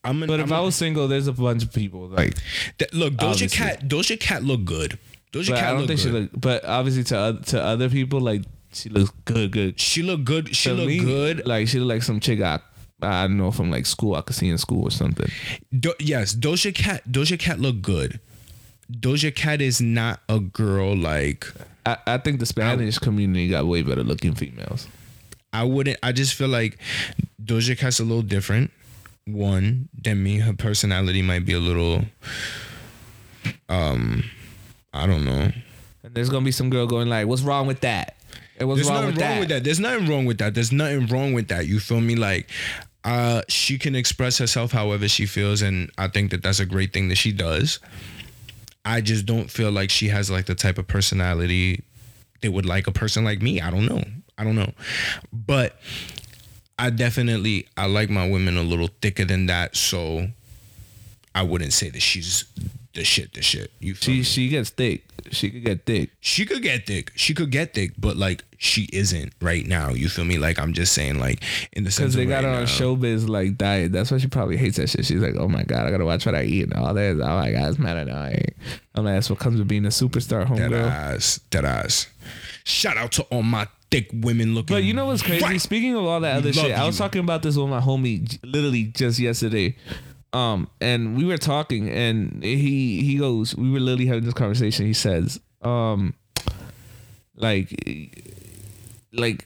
I'm. But if I'm I was single, there's a bunch of people like. Th- look, Doja. Cat, Doja Cat look good. Doja Cat I don't look think good. she look. But obviously to to other people, like she looks good, good. she look good. She To look me, good. Like she look like some chick I, I don't know from like school I could see in school or something. Do- yes, Doja Cat. Doja Cat look good. Doja Cat is not a girl like I, I think the Spanish community got way better looking females. I wouldn't. I just feel like Doja Cat's a little different. One me. Her personality might be a little. Um, I don't know. And there's gonna be some girl going like, "What's wrong with that?" And what's There's wrong nothing with wrong that? with that. There's nothing wrong with that. There's nothing wrong with that. You feel me? Like, Uh, she can express herself however she feels, and I think that that's a great thing that she does. I just don't feel like she has like the type of personality that would like a person like me. I don't know. I don't know, but I definitely I like my women a little thicker than that. So I wouldn't say that she's the shit. The shit. You feel She me? she gets thick. She could get thick. she could get thick. She could get thick, but like she isn't right now. You feel me? Like I'm just saying, like in the sense Because they got right her on showbiz like diet. That's why she probably hates that shit. She's like, oh my god, I gotta watch what I eat and all that. Oh my god, it's mad annoying. I'm like, that's what comes with being a superstar homegirl. ass, dead ass. Shout out to all my thick women looking. But you know what's crazy? right. Speaking of all that other Love shit, I was you. talking about this with my homie literally just yesterday. Um, and we were talking, and he he goes, we were literally having this conversation. He says, um, like, like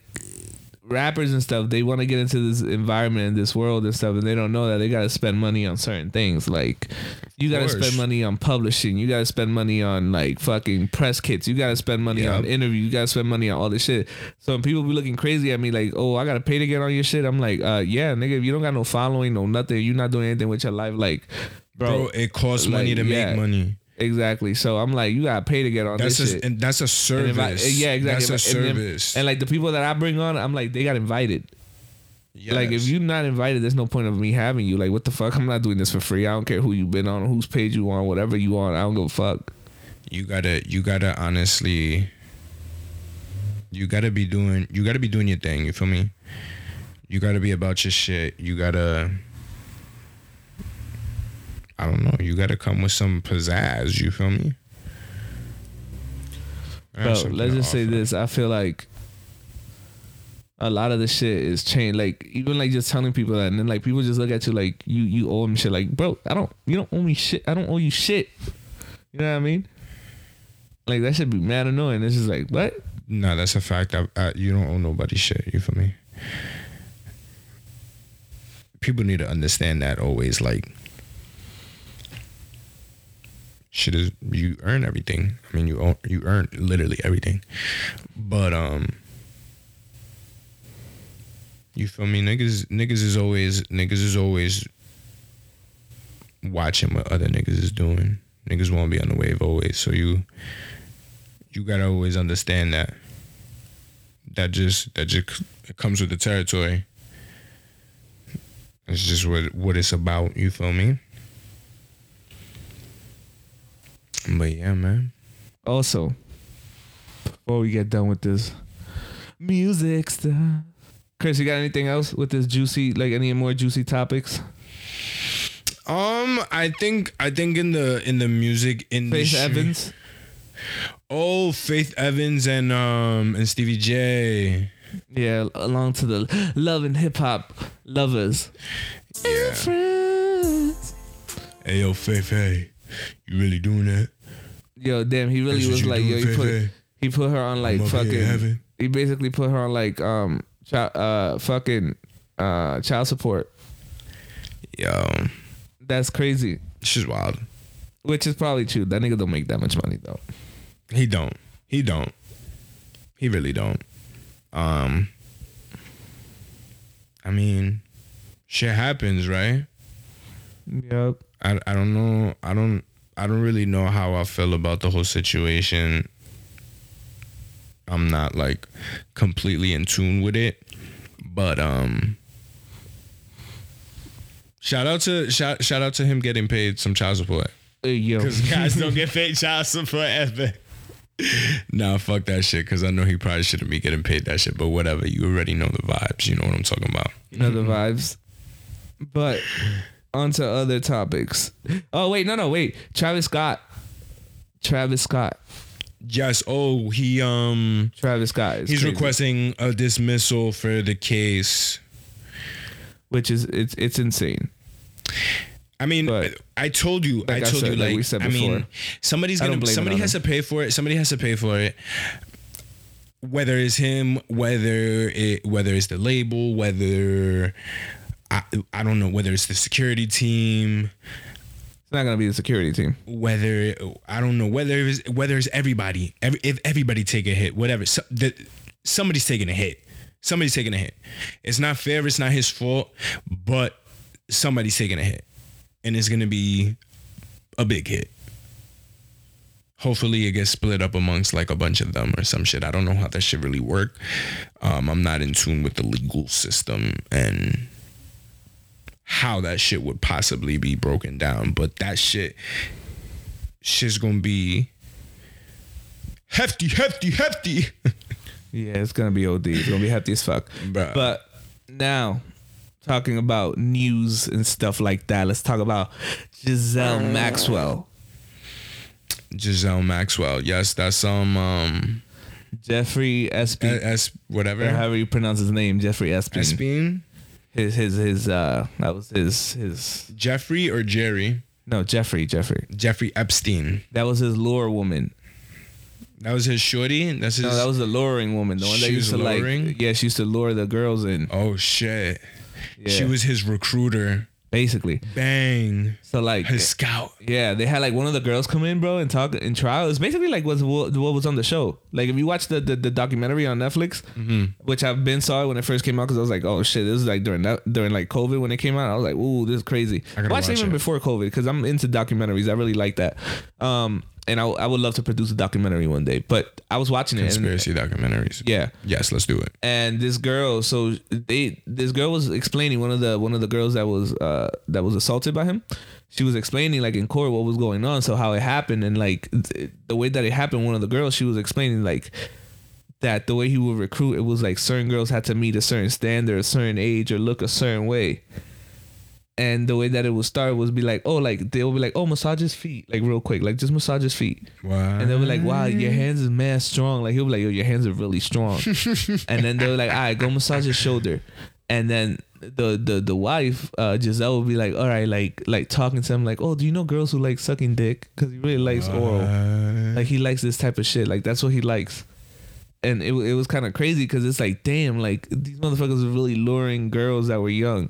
rappers and stuff, they want to get into this environment and this world and stuff, and they don't know that they got to spend money on certain things. Like, you got to spend money on publishing. You got to spend money on like fucking press kits. You got to spend money Yep. on interview. You got to spend money on all this shit. So when people be looking crazy at me, like, oh, I got to pay to get on your shit. I'm like, uh, yeah, nigga, if you don't got no following, no nothing, you're not doing anything with your life, like, bro. bro, it costs money to yeah. make money. Exactly. So I'm like, you gotta pay to get on That's this a, shit. and that's a service. I- yeah, exactly. That's a And then- service. And, like the people that I bring on, I'm like, they got invited. Like if you're not invited, there's no point of me having you. Like what the fuck? I'm not doing this for free. I don't care who you've been on, whose page you on, whatever you on. I don't give a fuck. you gotta you gotta honestly you gotta be doing you gotta be doing your thing you feel me you gotta be about your shit you gotta i don't know you gotta come with some pizzazz you feel me Bro, let's just say this. I feel like a lot of the shit is changed. Like even like just telling people that, and then like people just look at you like you you owe them shit. Like bro, I don't. You don't owe me shit. I don't owe you shit. You know what I mean? Like that should be mad annoying. This is like what? no that's a fact I, I, you don't owe nobody shit you feel me people need to understand that always like shit is you earn everything. I mean you own, you earn literally everything. But um you feel me? Niggas niggas is always niggas is always watching what other niggas is doing. Niggas won't be on the wave always. So you you gotta always understand that. That just that just comes with the territory. It's just what what it's about, you feel me? But yeah, man. Also, before we get done with this music stuff, Chris, you got anything else with this juicy, like any more juicy topics? Um, I think I think in the in the music in Faith. Evans. Oh, Faith Evans and um and Stevie J. Yeah, along to the love and hip hop lovers. Yeah. Friends. Hey yo, Faith, hey, you really doing that? Yo, damn, he really That's was like, yo, he put hey? he put her on like I'm up here in fucking. He basically put her on like um, chi- uh, fucking uh, child support. Yo, That's crazy. she's wild. Which is probably true. That nigga don't make that much money though. He don't. He don't. He really don't. Um. I mean, shit happens, right? Yep. I I don't know. I don't I don't really know how I feel about the whole situation. I'm not like completely in tune with it, but um shout out to shout shout out to him getting paid some child support. Yo. Cuz guys don't get paid child support ever. Nah, fuck that shit. Cause I know he probably shouldn't be getting paid that shit. But whatever, you already know the vibes. You know what I'm talking about. You know the vibes. But on to other topics. Oh wait, no, no, wait. Travis Scott. Travis Scott. Yes. Oh, he um Travis Scott. Is he's crazy. requesting a dismissal for the case. which is it's it's insane. I mean, But- I told you, I Like I told said- you, like like, I mean, somebody's gonna, somebody has him. to pay for it. Somebody has to pay for it. Whether it's him, whether it, whether it's the label, whether I, I don't know, whether it's the security team, It's not gonna be the security team. whether I don't know, whether it's, whether it's everybody, every, if everybody take a hit, whatever, so, the, somebody's taking a hit. Somebody's taking a hit. It's not fair. It's not his fault, but somebody's taking a hit, and it's gonna be a big hit. Hopefully, it gets split up amongst like a bunch of them or some shit. I don't know how that shit really work. Um, I'm not in tune with the legal system and how that shit would possibly be broken down, but that shit, shit's gonna be hefty, hefty, hefty. Yeah, it's gonna be OD. It's gonna be hefty as fuck. Bruh. But now, talking about news and stuff like that, let's talk about Giselle Maxwell. Giselle Maxwell. Yes, that's um um Jeffrey Espin, S whatever. or however you pronounce his name, Jeffrey Espin. Espin? His his his uh that was his his Jeffrey or Jerry? no Jeffrey Jeffrey. Jeffrey Epstein. That was his lure woman. That was his shorty. That's his. No, that was the luring woman. The one that She used to was luring? like yeah, she used to lure the girls in. oh shit. Yeah, She was his recruiter. Basically. Bang. So like His scout. Yeah, they had like one of the girls come in, bro, and talk in trial. It's basically like what's what, what was on the show. Like if you watch the the, the documentary on Netflix, Mm-hmm. which I've been saw when it first came out because I was like, oh shit, this is like during that during like COVID when it came out. I was like, ooh, this is crazy. I watched it even it. before COVID because I'm into documentaries. I really like that. Um, and I, I would love to produce a documentary one day. But I was watching it. And, Conspiracy documentaries. yeah, Yes, let's do it. and this girl so they this girl was explaining one of the one of the girls that was uh that was assaulted by him she was explaining like in court what was going on so how it happened and like th- the way that it happened one of the girls she was explaining like that the way he would recruit it was like certain girls had to meet a certain standard a certain age or look a certain way and the way that it would start was be like oh like they'll be like oh massage his feet like real quick like just massage his feet Wow. and they'll be like, wow, your hands is mad strong. Like he'll be like, yo, your hands are really strong. and then they'll be like, all right, go massage his shoulder. And then the the the wife, uh, Giselle, will be like, all right, like like talking to him, like, oh, do you know girls who like sucking dick? Because he really likes oral. Like he likes this type of shit. Like that's what he likes. And it it was kind of crazy because it's like, damn, like these motherfuckers are really luring girls that were young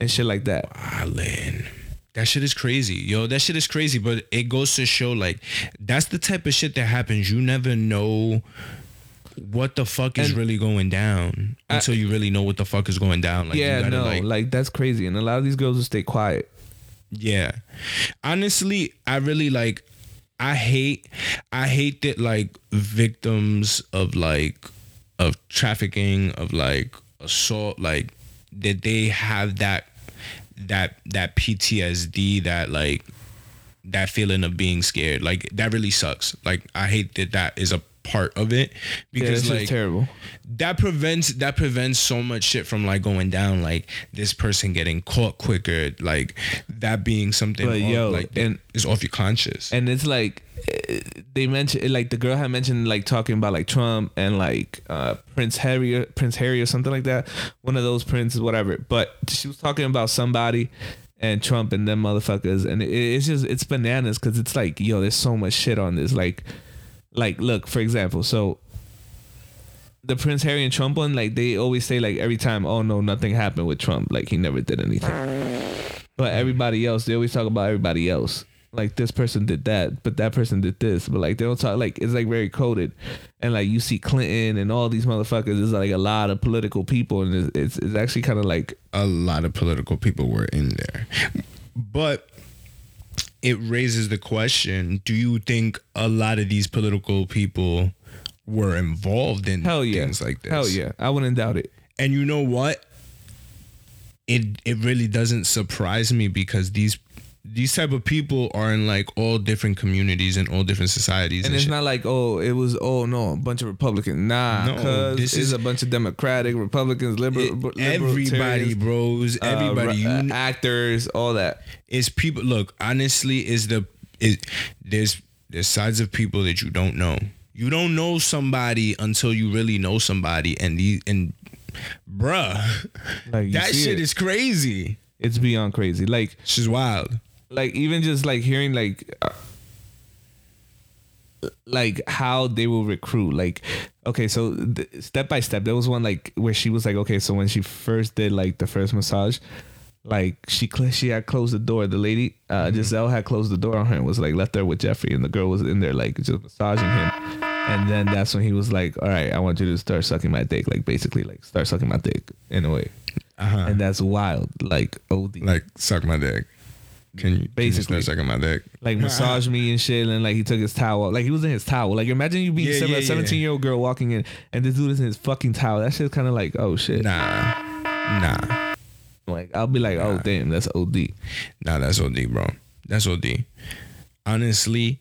and shit like that. Wildin'. That shit is crazy, yo. That shit is crazy, but it goes to show like that's the type of shit that happens. You never know what the fuck is And- really going down until you really know what the fuck is going down. Like, you yeah, gotta, no, like, like that's crazy. And a lot of these girls will stay quiet. Yeah. Honestly, I really like I hate I hate that like victims of like of trafficking, of like assault, like that they have that that that PTSD, that like that feeling of being scared. Like that really sucks. Like I hate that that is a part of it because it's like terrible. that prevents that prevents so much shit from like going down like this person getting caught quicker like that being something But, off- yo, like and- is off your conscious and it's like eh, they mentioned like the girl had mentioned like talking about like Trump and like uh Prince Harry Prince Harry or something like that. One of those princes whatever. But she was talking about somebody and Trump and them motherfuckers. And it, it's just it's bananas because it's like yo there's so much shit on this. Like like look for example so the Prince Harry and Trump one like they always say like every time oh no nothing happened with Trump like he never did anything but everybody else, they always talk about everybody else. Like this person did that, but that person did this. But like they don't talk like it's like very coded. And like you see Clinton and all these motherfuckers, there's like a lot of political people, and it's it's, it's actually kind of like a lot of political people were in there but it raises the question do you think a lot of these political people were involved in hell yeah, things like this hell yeah. I wouldn't doubt it. And you know what? It it really doesn't surprise me because these these type of people are in like all different communities and all different societies. And And, it's shit. not like oh it was oh no a bunch of Republicans. Nah, No, this it's is- a bunch of Democratic Republicans, liberal, everybody, bros. uh, Everybody. you uh, actors, all that. is people. Look, honestly, is the is there's there's sides of people that you don't know. You don't know somebody until you really know somebody, and the and bruh, Like that shit it. is crazy. it's beyond crazy. Like She's wild. Like even just like hearing like uh, like how they will recruit like okay so th- step by step there was one like where she was like okay so when she first did like the first massage like she cl- she had closed the door the lady uh Giselle had closed the door on her and was like left there with Jeffrey and the girl was in there like just massaging him And then that's when he was like, "All right, I want you to start sucking my dick." Like basically, like start sucking my dick in a way. Uh-huh. And that's wild. Like OD. Like, Like suck my dick. Can you can you Basically. start sucking my dick? Like massage me and shit. And like he took his towel. Like he was in his towel. Like imagine you being Yeah, some- yeah, a yeah. 17 year old girl walking in, and this dude is in his fucking towel. That shit's kind of like, oh shit. Nah, nah, Like I'll be like, oh damn, that's OD. nah. That's OD, bro. That's OD. Honestly,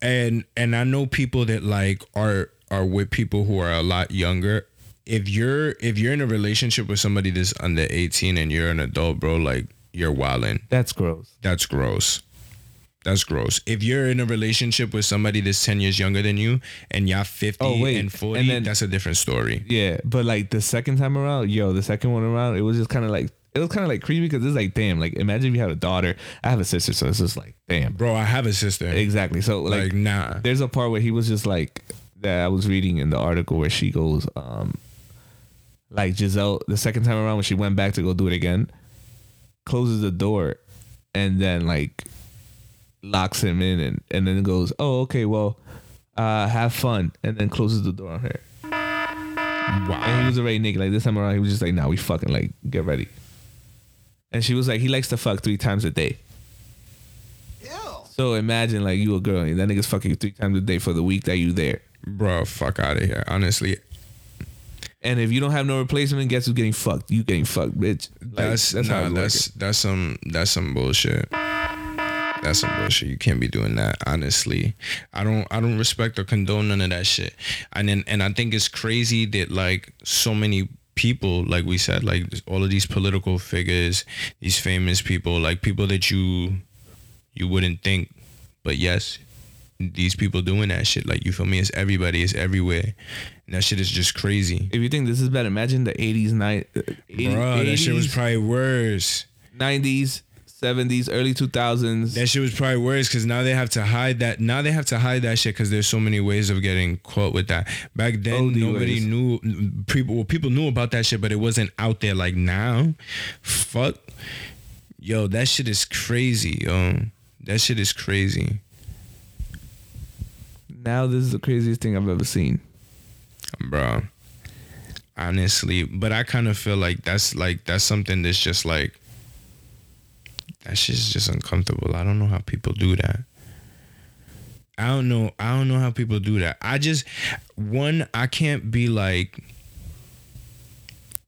and and I know people that like are are with people who are a lot younger. If you're if you're in a relationship with somebody that's under 18 and you're an adult, bro, like you're wildin'. That's gross. That's gross. That's gross. If you're in a relationship with somebody that's 10 years younger than you and y'all 50 Oh, wait. and 40, And then- that's a different story. Yeah, but like the second time around, yo, the second one around, it was just kind of like it was kind of like creepy because it's like, damn, like imagine if you had a daughter. I have a sister, so it's just like, damn, Bro, I have a sister. exactly. So like, Like, nah. there's a part where he was just like that I was reading in the article where she goes, um, like Giselle, the second time around when she went back to go do it again, closes the door, and then like locks him in, and and then goes, oh okay, well, uh, have fun, and then closes the door on her. And he was already naked. Like this time around, he was just like, "Nah, we fucking like get ready." And she was like, "He likes to fuck three times a day." So imagine like you a girl and that nigga's fucking you three times a day for the week that you there. Bro, fuck out of here. Honestly, And if you don't have no replacement, guess who's getting fucked? You getting fucked, bitch. Like, that's that's how nah, that's that's some that's some bullshit. That's some bullshit. You can't be doing that. Honestly, I don't I don't respect or condone none of that shit. And then and I think it's crazy that like so many people, like we said, like all of these political figures, these famous people, like people that you you wouldn't think, but yes, these people doing that shit. Like you feel me? It's everybody. It's everywhere. And that shit is just crazy. If you think this is bad, imagine the 80s, night. uh, 80s, Bro, that shit was probably worse. 90s, 70s, early 2000s. That shit was probably worse because now they have to hide that. Now they have to hide that shit because there's so many ways of getting caught with that. Back then, OD nobody ways. knew. People, well, people knew about that shit, but it wasn't out there like now. Fuck, yo, that shit is crazy, yo. That shit is crazy, now this is the craziest thing I've ever seen. bro. Honestly, but I kind of feel like that's like that's something that's just like that shit's just uncomfortable. I don't know how people do that. I don't know. I don't know how people do that. I just one. I can't be like.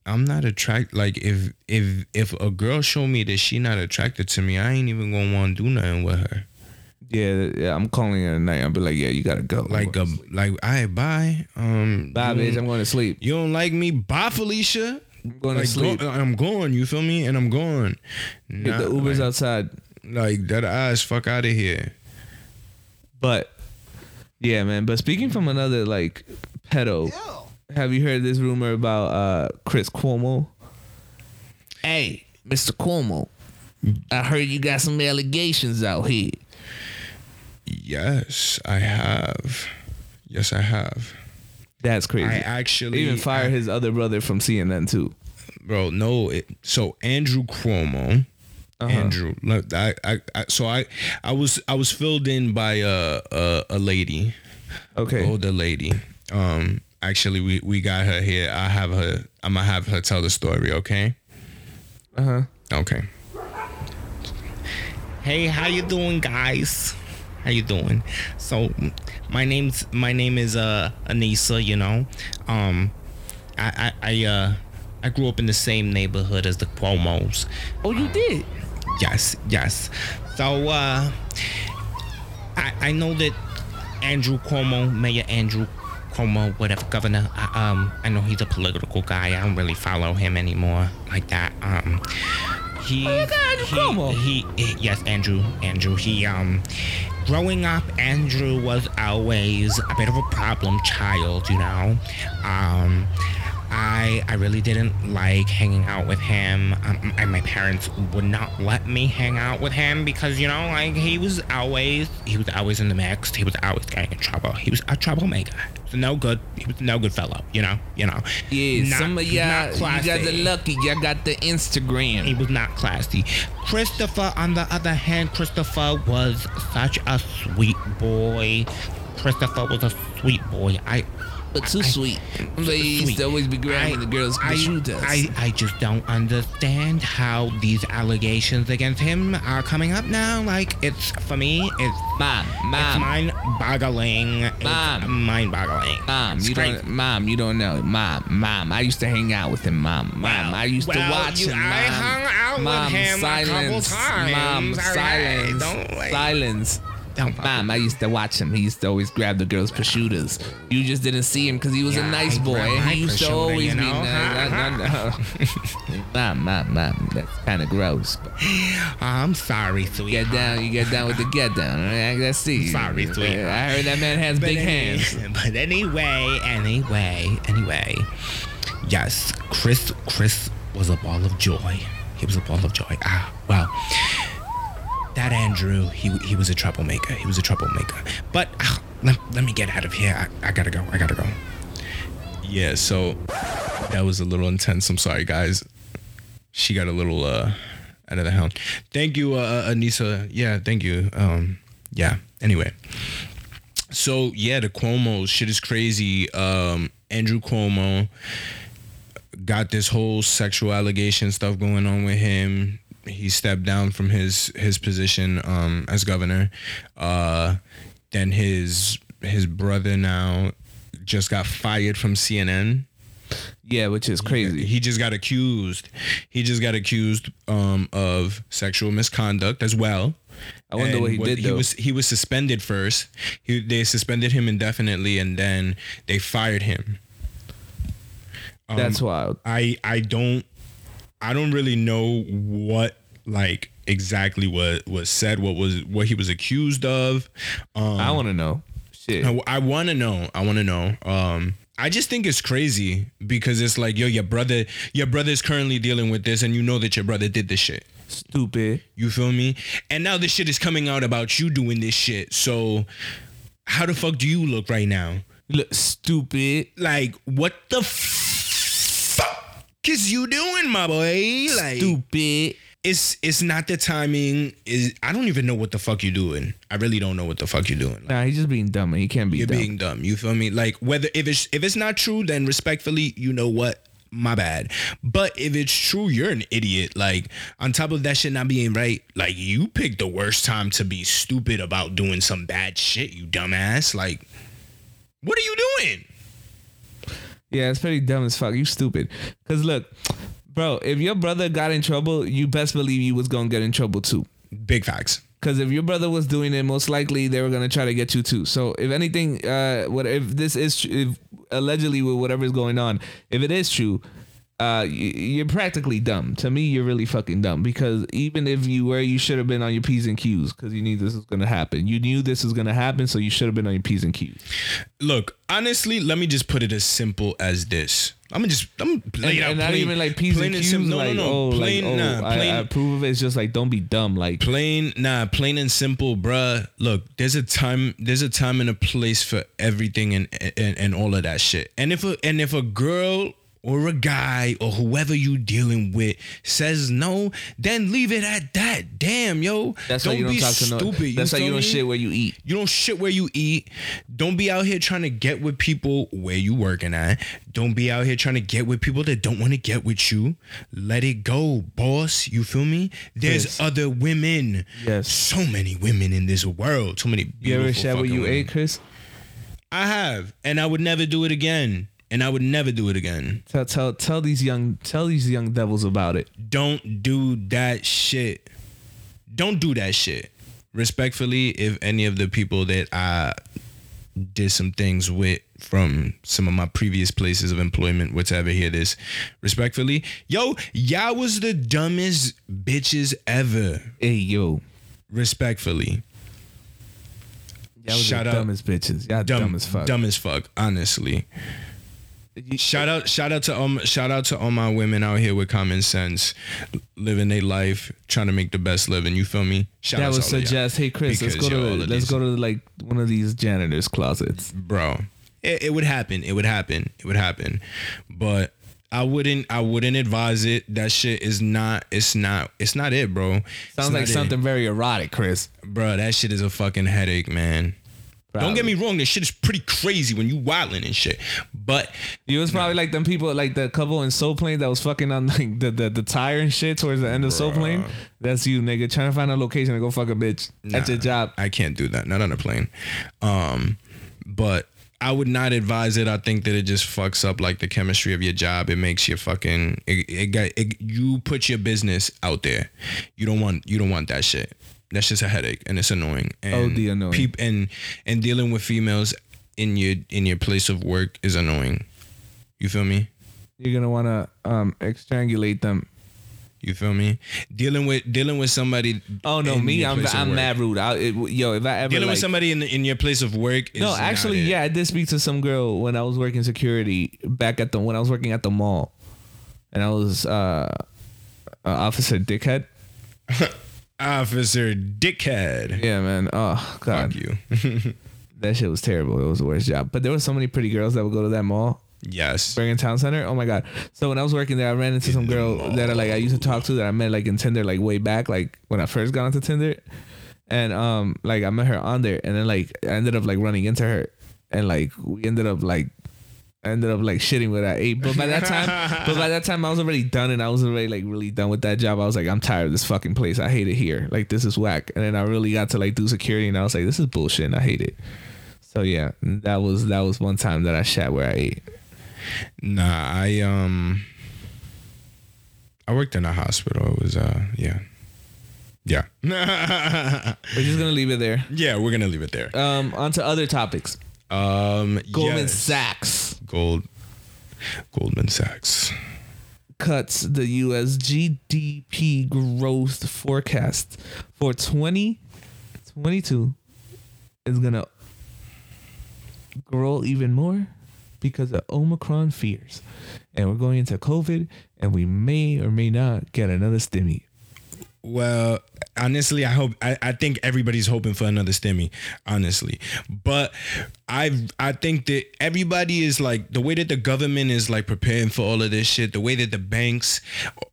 I'm not attracted. Like if if if a girl show me that she not attracted to me, I ain't even gonna want to do nothing with her. Yeah, yeah, I'm calling it a night. I'll be like, yeah, you gotta go. Like I'm a going to sleep. like I bye. Um, bye, you bitch. don't- I'm going to sleep. You don't like me? Bye, Felicia. I'm going Like to sleep. go- I'm going. You feel me? And I'm going. Get Nah, the Ubers like, outside. like that ass. Fuck out of here. But yeah, man. But speaking from another like pedo, have you heard this rumor about uh Chris Cuomo? Hey, Mr. Cuomo, I heard you got some allegations out here. Yes, I have. Yes, I have. That's crazy. I actually even fired I- his other brother from CNN too. bro. No, it, so Andrew Cuomo. Uh-huh. Andrew, look, I, I, I, so I, I was, I was filled in by a, a, a lady, Okay. older lady. Um, actually, we, we got her here. I have her. I'm gonna have her tell the story. Okay. Uh huh. Okay. Hey, how you doing, guys? How you doing? So, my name's my name is uh Anissa. You know, um, I I I uh I grew up in the same neighborhood as the Cuomo's. Oh, you did. Yes, yes. So uh, I I know that Andrew Cuomo, Mayor Andrew Cuomo, whatever governor. I, um, I know he's a political guy. I don't really follow him anymore like that. Um, he, Oh, you got Andrew he, Cuomo? he, he- yes, Andrew, Andrew. He um, growing up, Andrew was always a bit of a problem child. You know, um. I I really didn't like hanging out with him. Um, and my parents would not let me hang out with him because you know, like he was always he was always in the mix. He was always getting in trouble. He was a troublemaker. A no good. He was no good fellow. You know. You know. Yeah, Not- some of y'all, you guys are lucky. Y'all got the Instagram. He was not classy. Christopher, on the other hand, Christopher was such a sweet boy. Christopher was a sweet boy. I But too sweet. They used sweet. to always be grabbing the girls' I, prosciuttos. I, I just don't understand how these allegations against him are coming up now. Like it's for me, it's Mom, it's mom, mind-boggling. It's Mom. mind-boggling. mom, It's you crazy. don't, mom, you don't know, mom, mom. I used to hang out with him, mom, mom. I used to watch you- him, I mom. hung out with mom, him a couple silence, times, mom, all right? silence, Don't, like- silence. Don't Mom, I used to watch him. He used to always grab the girls' prosciuttos. You just didn't see him because he was Yeah, a nice boy. and He used to always you be nice. No, no, no. mom, mom, mom. That's kind of gross. But I'm sorry, sweetheart. get down, you get down with the get down. right? Let's see. Sorry, sweetheart. I heard that man has big any- hands. But anyway, anyway, anyway. Yes, Chris Chris was a ball of joy. He was a ball of joy. Ah, well. That Andrew, he he was a troublemaker. He was a troublemaker. But ah, let, let me get out of here. I, I gotta go. I gotta go. Yeah, so that was a little intense. I'm sorry, guys. She got a little uh out of the hound. Thank you, uh, Anissa. Yeah, thank you. Um, yeah. Anyway, so yeah, the Cuomo shit is crazy. Um, Andrew Cuomo got this whole sexual allegation stuff going on with him. He stepped down from his his position um, as governor. Uh, then his his brother now just got fired from CNN. Yeah, which is crazy. He just got accused. He just got accused um, of sexual misconduct as well. I wonder And what he did He though. was he was suspended first. He, they suspended him indefinitely, and then they fired him. Um, That's wild. I I don't I don't really know what like exactly what was said, what was what he was accused of. Um, I want to know. Shit. I, I want to know. I want to know. Um, I just think it's crazy because it's like, yo, your brother, your brother is currently dealing with this, and you know that your brother did this shit. Stupid. You feel me? And now this shit is coming out about you doing this shit. So, how the fuck do you look right now? You look stupid. Like, what the fuck is you doing, my boy? Like, Stupid. it's it's not the timing. Is I don't even know what the fuck you're doing. I really don't know what the fuck you're doing. Nah, he's just being dumb. and He can't be you're dumb. being dumb. You feel me? Like whether if it's if it's not true, then respectfully, you know what? My bad. But if it's true, you're an idiot. Like on top of that shit not being right, like you picked the worst time to be stupid about doing some bad shit, you dumbass. Like, what are you doing? Yeah, it's pretty dumb as fuck. You stupid. Cause look, bro, if your brother got in trouble, you best believe you was gonna get in trouble too. Big facts. Cause if your brother was doing it, most likely they were gonna try to get you too. So if anything, uh, what if this is tr- if allegedly with whatever is going on, if it is true, uh, you're practically dumb. To me, you're really fucking dumb because even if you were, you should have been on your p's and q's because you knew this was gonna happen. You knew this was gonna happen, so you should have been on your p's and q's. Look, honestly, let me just put it as simple as this. I'm gonna just I'm gonna lay And, it out and not even like p's plain and q's. sim- No, like, no, no. oh, plain, like, oh, nah, I- plain, I, approve of it. It's just like don't be dumb. Like plain nah plain and simple bruh look there's a time there's a time and a place for everything and and, and all of that shit and if a and if a girl or a guy or whoever you dealing with says no then leave it at that damn yo that's why you don't be talk to no. stupid That's why you don't shit where you eat. You don't shit where you eat. Don't be out here trying to get with people where you working at. Don't be out here trying to get with people that don't want to get with you. Let it go, boss. You feel me? There's Yes. other women. Yes. So many women in this world. So many You ever where fucking you eh, women. ate, Chris? I have, and I would never do it again. And I would never do it again. Tell tell tell these young tell these young devils about it. Don't do that shit. Don't do that shit. Respectfully, if any of the people that I did some things with from some of my previous places of employment, whatever, hear this. Respectfully, yo, y'all was the dumbest bitches ever. Hey yo, Respectfully. y'all was Shout the dumbest bitches. Y'all dumb, Dumb, as fuck. Dumb as fuck, honestly. Shout out, shout out to um, shout out to all my women out here with common sense, living their life, trying to make the best living. You feel me? Shout that out would to all of suggest, hey Chris, let's go to the, let's these- go to like one of these janitors' closets. bro. It, it would happen. It would happen. It would happen. But I wouldn't. I wouldn't advise it. That shit is not. It's not. It's not it, bro. Sounds like it. something very erotic, Chris. bro. That shit is a fucking headache, man. Don't get me wrong, this shit is pretty crazy when you wilding and shit. But You was probably like them people, like the couple in Soul Plane that was fucking on like the, the, the tire and shit towards the end of Soul Plane. That's you, nigga, trying to find a location to go fuck a bitch at your job. I can't do that. Not on a plane. Um, but I would not advise it. I think that it just fucks up like the chemistry of your job. It makes you fucking it, it got it, you put your business out there. You don't want you don't want that shit. That's just a headache and it's annoying. And OD annoying. peop- and and dealing with females in your in your place of work is annoying. You feel me? You're gonna wanna um extrangulate them. You feel me? Dealing with dealing with somebody. Oh no, me, I'm I'm mad rude. I, it, yo, if I ever Dealing like, with somebody in in your place of work. Is No, actually, yeah, I did speak to some girl when I was working security back at the when I was working at the mall, and I was uh, uh officer dickhead. Officer Dickhead. Yeah, man. Oh god, Fuck you. that shit was terrible. It was the worst job. But there were so many pretty girls that would go to that mall, yes. Bergen Town Center. Oh my god. So when I was working there, I ran into some girl that I like I used to talk to that I met like in Tinder like way back, like when I first got onto Tinder, and um like I met her on there, and then like I ended up like running into her, and like we ended up like. I ended up like shitting what I ate, but by that time, but by that time I was already done, and I was already like really done with that job. I was like, I'm tired of this fucking place. I hate it here. Like this is whack. And then I really got to like do security, and I was like, this is bullshit. and I hate it. So yeah, that was that was one time that I shat where I ate. Nah, I um I worked in a hospital. It was uh yeah. Yeah. We're just gonna leave it there. yeah, we're gonna leave it there. Um, on to other topics. Um Goldman yes. Sachs Gold Goldman Sachs. cuts the U.S. GDP growth forecast for 2022 is gonna grow even more because of Omicron fears, and we're going into COVID, and we may or may not get another stimmy. Well, honestly, I hope I, I think everybody's hoping for another stimmy, honestly. But I I think that everybody is like the way that the government is like preparing for all of this shit, the way that the banks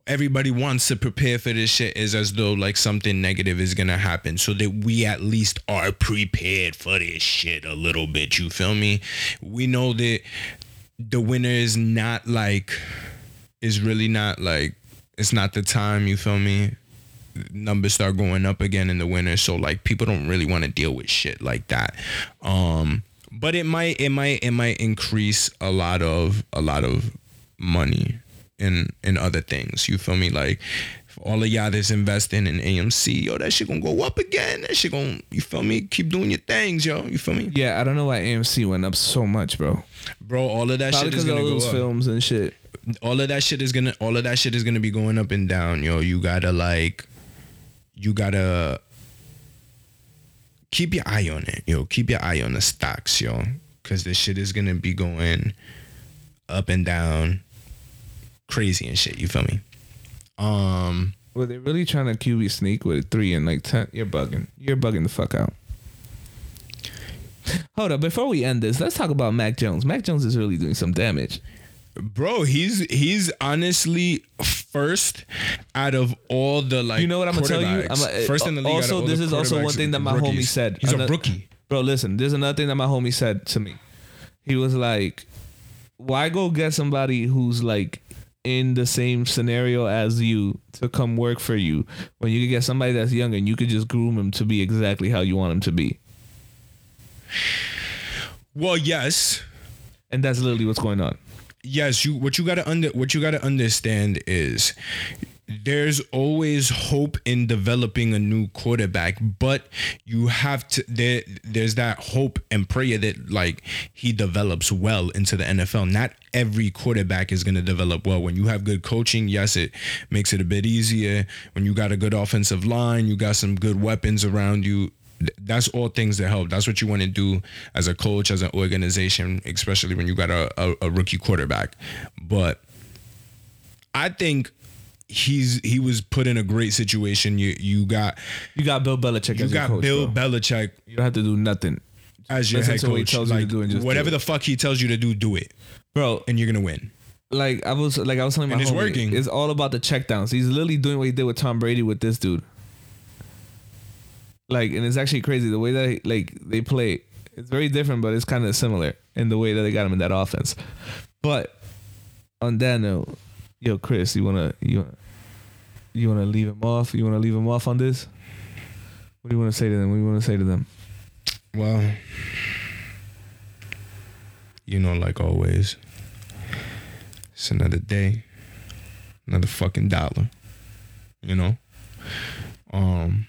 everybody wants to prepare for this shit is as though like something negative is gonna happen. So that we at least are prepared for this shit a little bit. You feel me? We know that the winner is not like is really not like it's not the time, you feel me? Numbers start going up again in the winter so like people don't really want to deal with shit like that um but it might it might it might increase a lot of a lot of money in in other things you feel me like all of y'all that's investing in AMC yo that shit gonna go up again that shit gonna you feel me keep doing your things yo you feel me Yeah, I don't know why AMC went up so much, bro. bro all of that Probably shit is gonna all go those up films and shit. all of that shit is gonna all of that shit is gonna be going up and down, yo. You gotta like you gotta keep your eye on it, yo. Keep your eye on the stocks, yo. Cause this shit is gonna be going up and down crazy and shit, you feel me? Um Well, they're really trying to QB sneak with three and like ten. You're bugging. You're bugging the fuck out. Hold up, before we end this, let's talk about Mac Jones. Mac Jones is really doing some damage. Bro, he's he's honestly first out of all the like. You know what I'm gonna tell you? I'm a- eh, first in the league. Also, this is also one thing that my homie said. He's Ano- a rookie. Bro, listen, there's another thing that my homie said to me. He was like, "Why go get somebody who's like in the same scenario as you to come work for you when you could get somebody that's younger and you could just groom him to be exactly how you want him to be?" Well, yes, And that's literally what's going on. Yes you what you gotta under what you gotta understand is there's always hope in developing a new quarterback but you have to there there's that hope and prayer that like he develops well into the NFL not every quarterback is going to develop well. When you have good coaching yes it makes it a bit easier. When you got a good offensive line you got some good weapons around you that's all things that help. That's what you want to do as a coach, as an organization, especially when you got a, a, a rookie quarterback. But I think he's he was put in a great situation. You you got You got Bill Belichick you got coach, Bill bro. Belichick You don't have to do nothing, as your Listen head to what he coach. tells you to do do whatever it. the fuck he tells you to do, do it, bro. and you're gonna win. Like I was like I was telling my And it's homie, working. It's all about the checkdowns. He's literally doing what he did with Tom Brady with this dude. Like, and it's actually crazy the way that like they play. It's very different, but it's kind of similar in the way that they got him in that offense. But on that note, yo, Chris, you wanna you wanna, you wanna leave him off? You wanna leave him off on this? What do you want to say to them? What do you want to say to them? Well, you know, like always, it's another day, another fucking dollar. You know, um,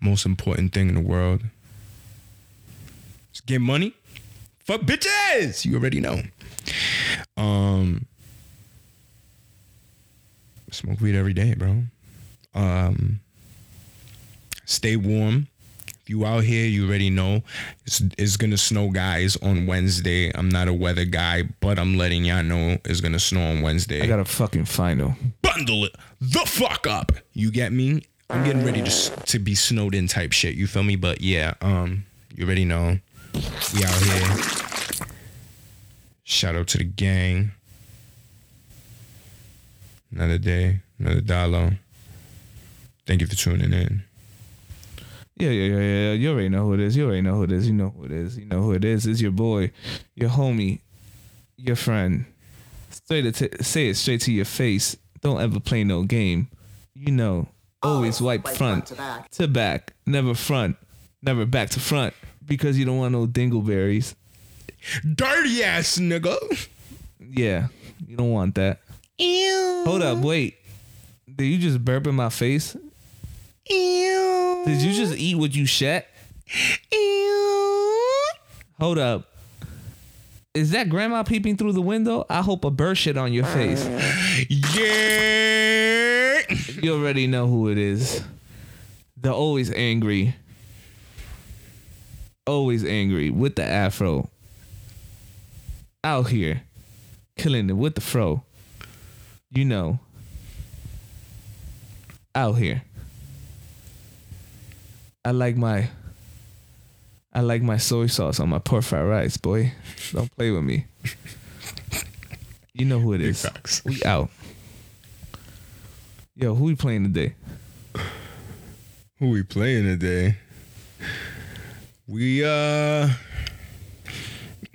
most important thing in the world get money. Fuck bitches. You already know. Um, smoke weed every day, bro. Um, stay warm. If you out here, you already know it's, it's gonna snow, guys, on Wednesday. I'm not a weather guy, but I'm letting y'all know it's gonna snow on Wednesday. I got a fucking final. bundle it the fuck up. You get me? I'm getting ready to to be snowed in type shit. You feel me? But yeah, um, you already know we out here. Shout out to the gang. Another day, another dollar. Thank you for tuning in. Yeah, yeah, yeah, yeah. You already know who it is. You already know who it is. You know who it is. You know who it is. It's your boy, your homie, your friend. Straight to say it straight to your face. Don't ever play no game. You know, always oh, wipe like front, front to back. to back, never front, never back to front because you don't want no dingleberries. Dirty ass nigga. Yeah, you don't want that. Ew. Hold up, wait. Did you just burp in my face? Ew. Did you just eat what you shat? Ew. Hold up. Is that grandma peeping through the window? I hope a bird shit on your uh. face. Yeah. You already know who it is. The always angry. Always angry with the afro. Out here. Killing it with the fro. You know. Out here. I like my I like my soy sauce on my pork fried rice, boy. Don't play with me. You know who it is. facts. We out. Yo, who we playing today? Who we playing today? We uh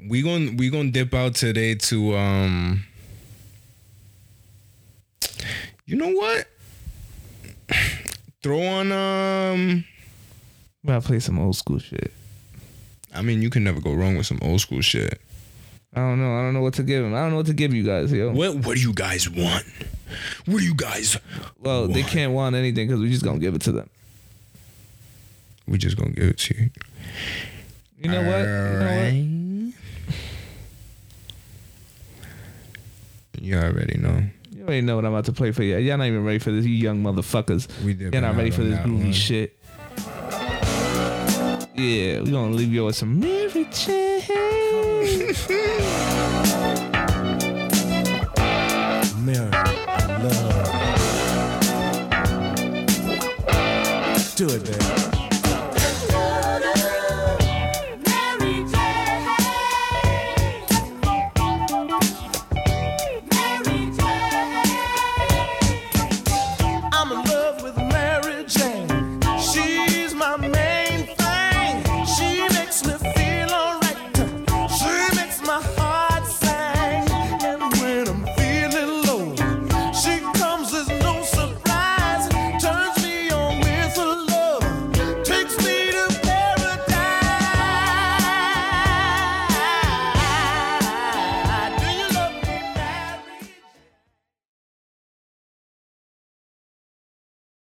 we gon' we gonna dip out today to um You know what? Throw on um We gotta play some old school shit. I mean you can never go wrong with some old school shit. I don't know. I don't know what to give him. I don't know what to give you guys, yo. What what do you guys want? What do you guys Well, they can't want anything because we just gonna give it to them. We just gonna give it to you. You know what? You know what? You already know. You already know what I'm about to play for you. Y'all not even ready for this, you young motherfuckers. We did Y'all not ready for this groovy shit. Yeah, we gonna leave you with some Mary Jane. Mary, love. Do it, baby.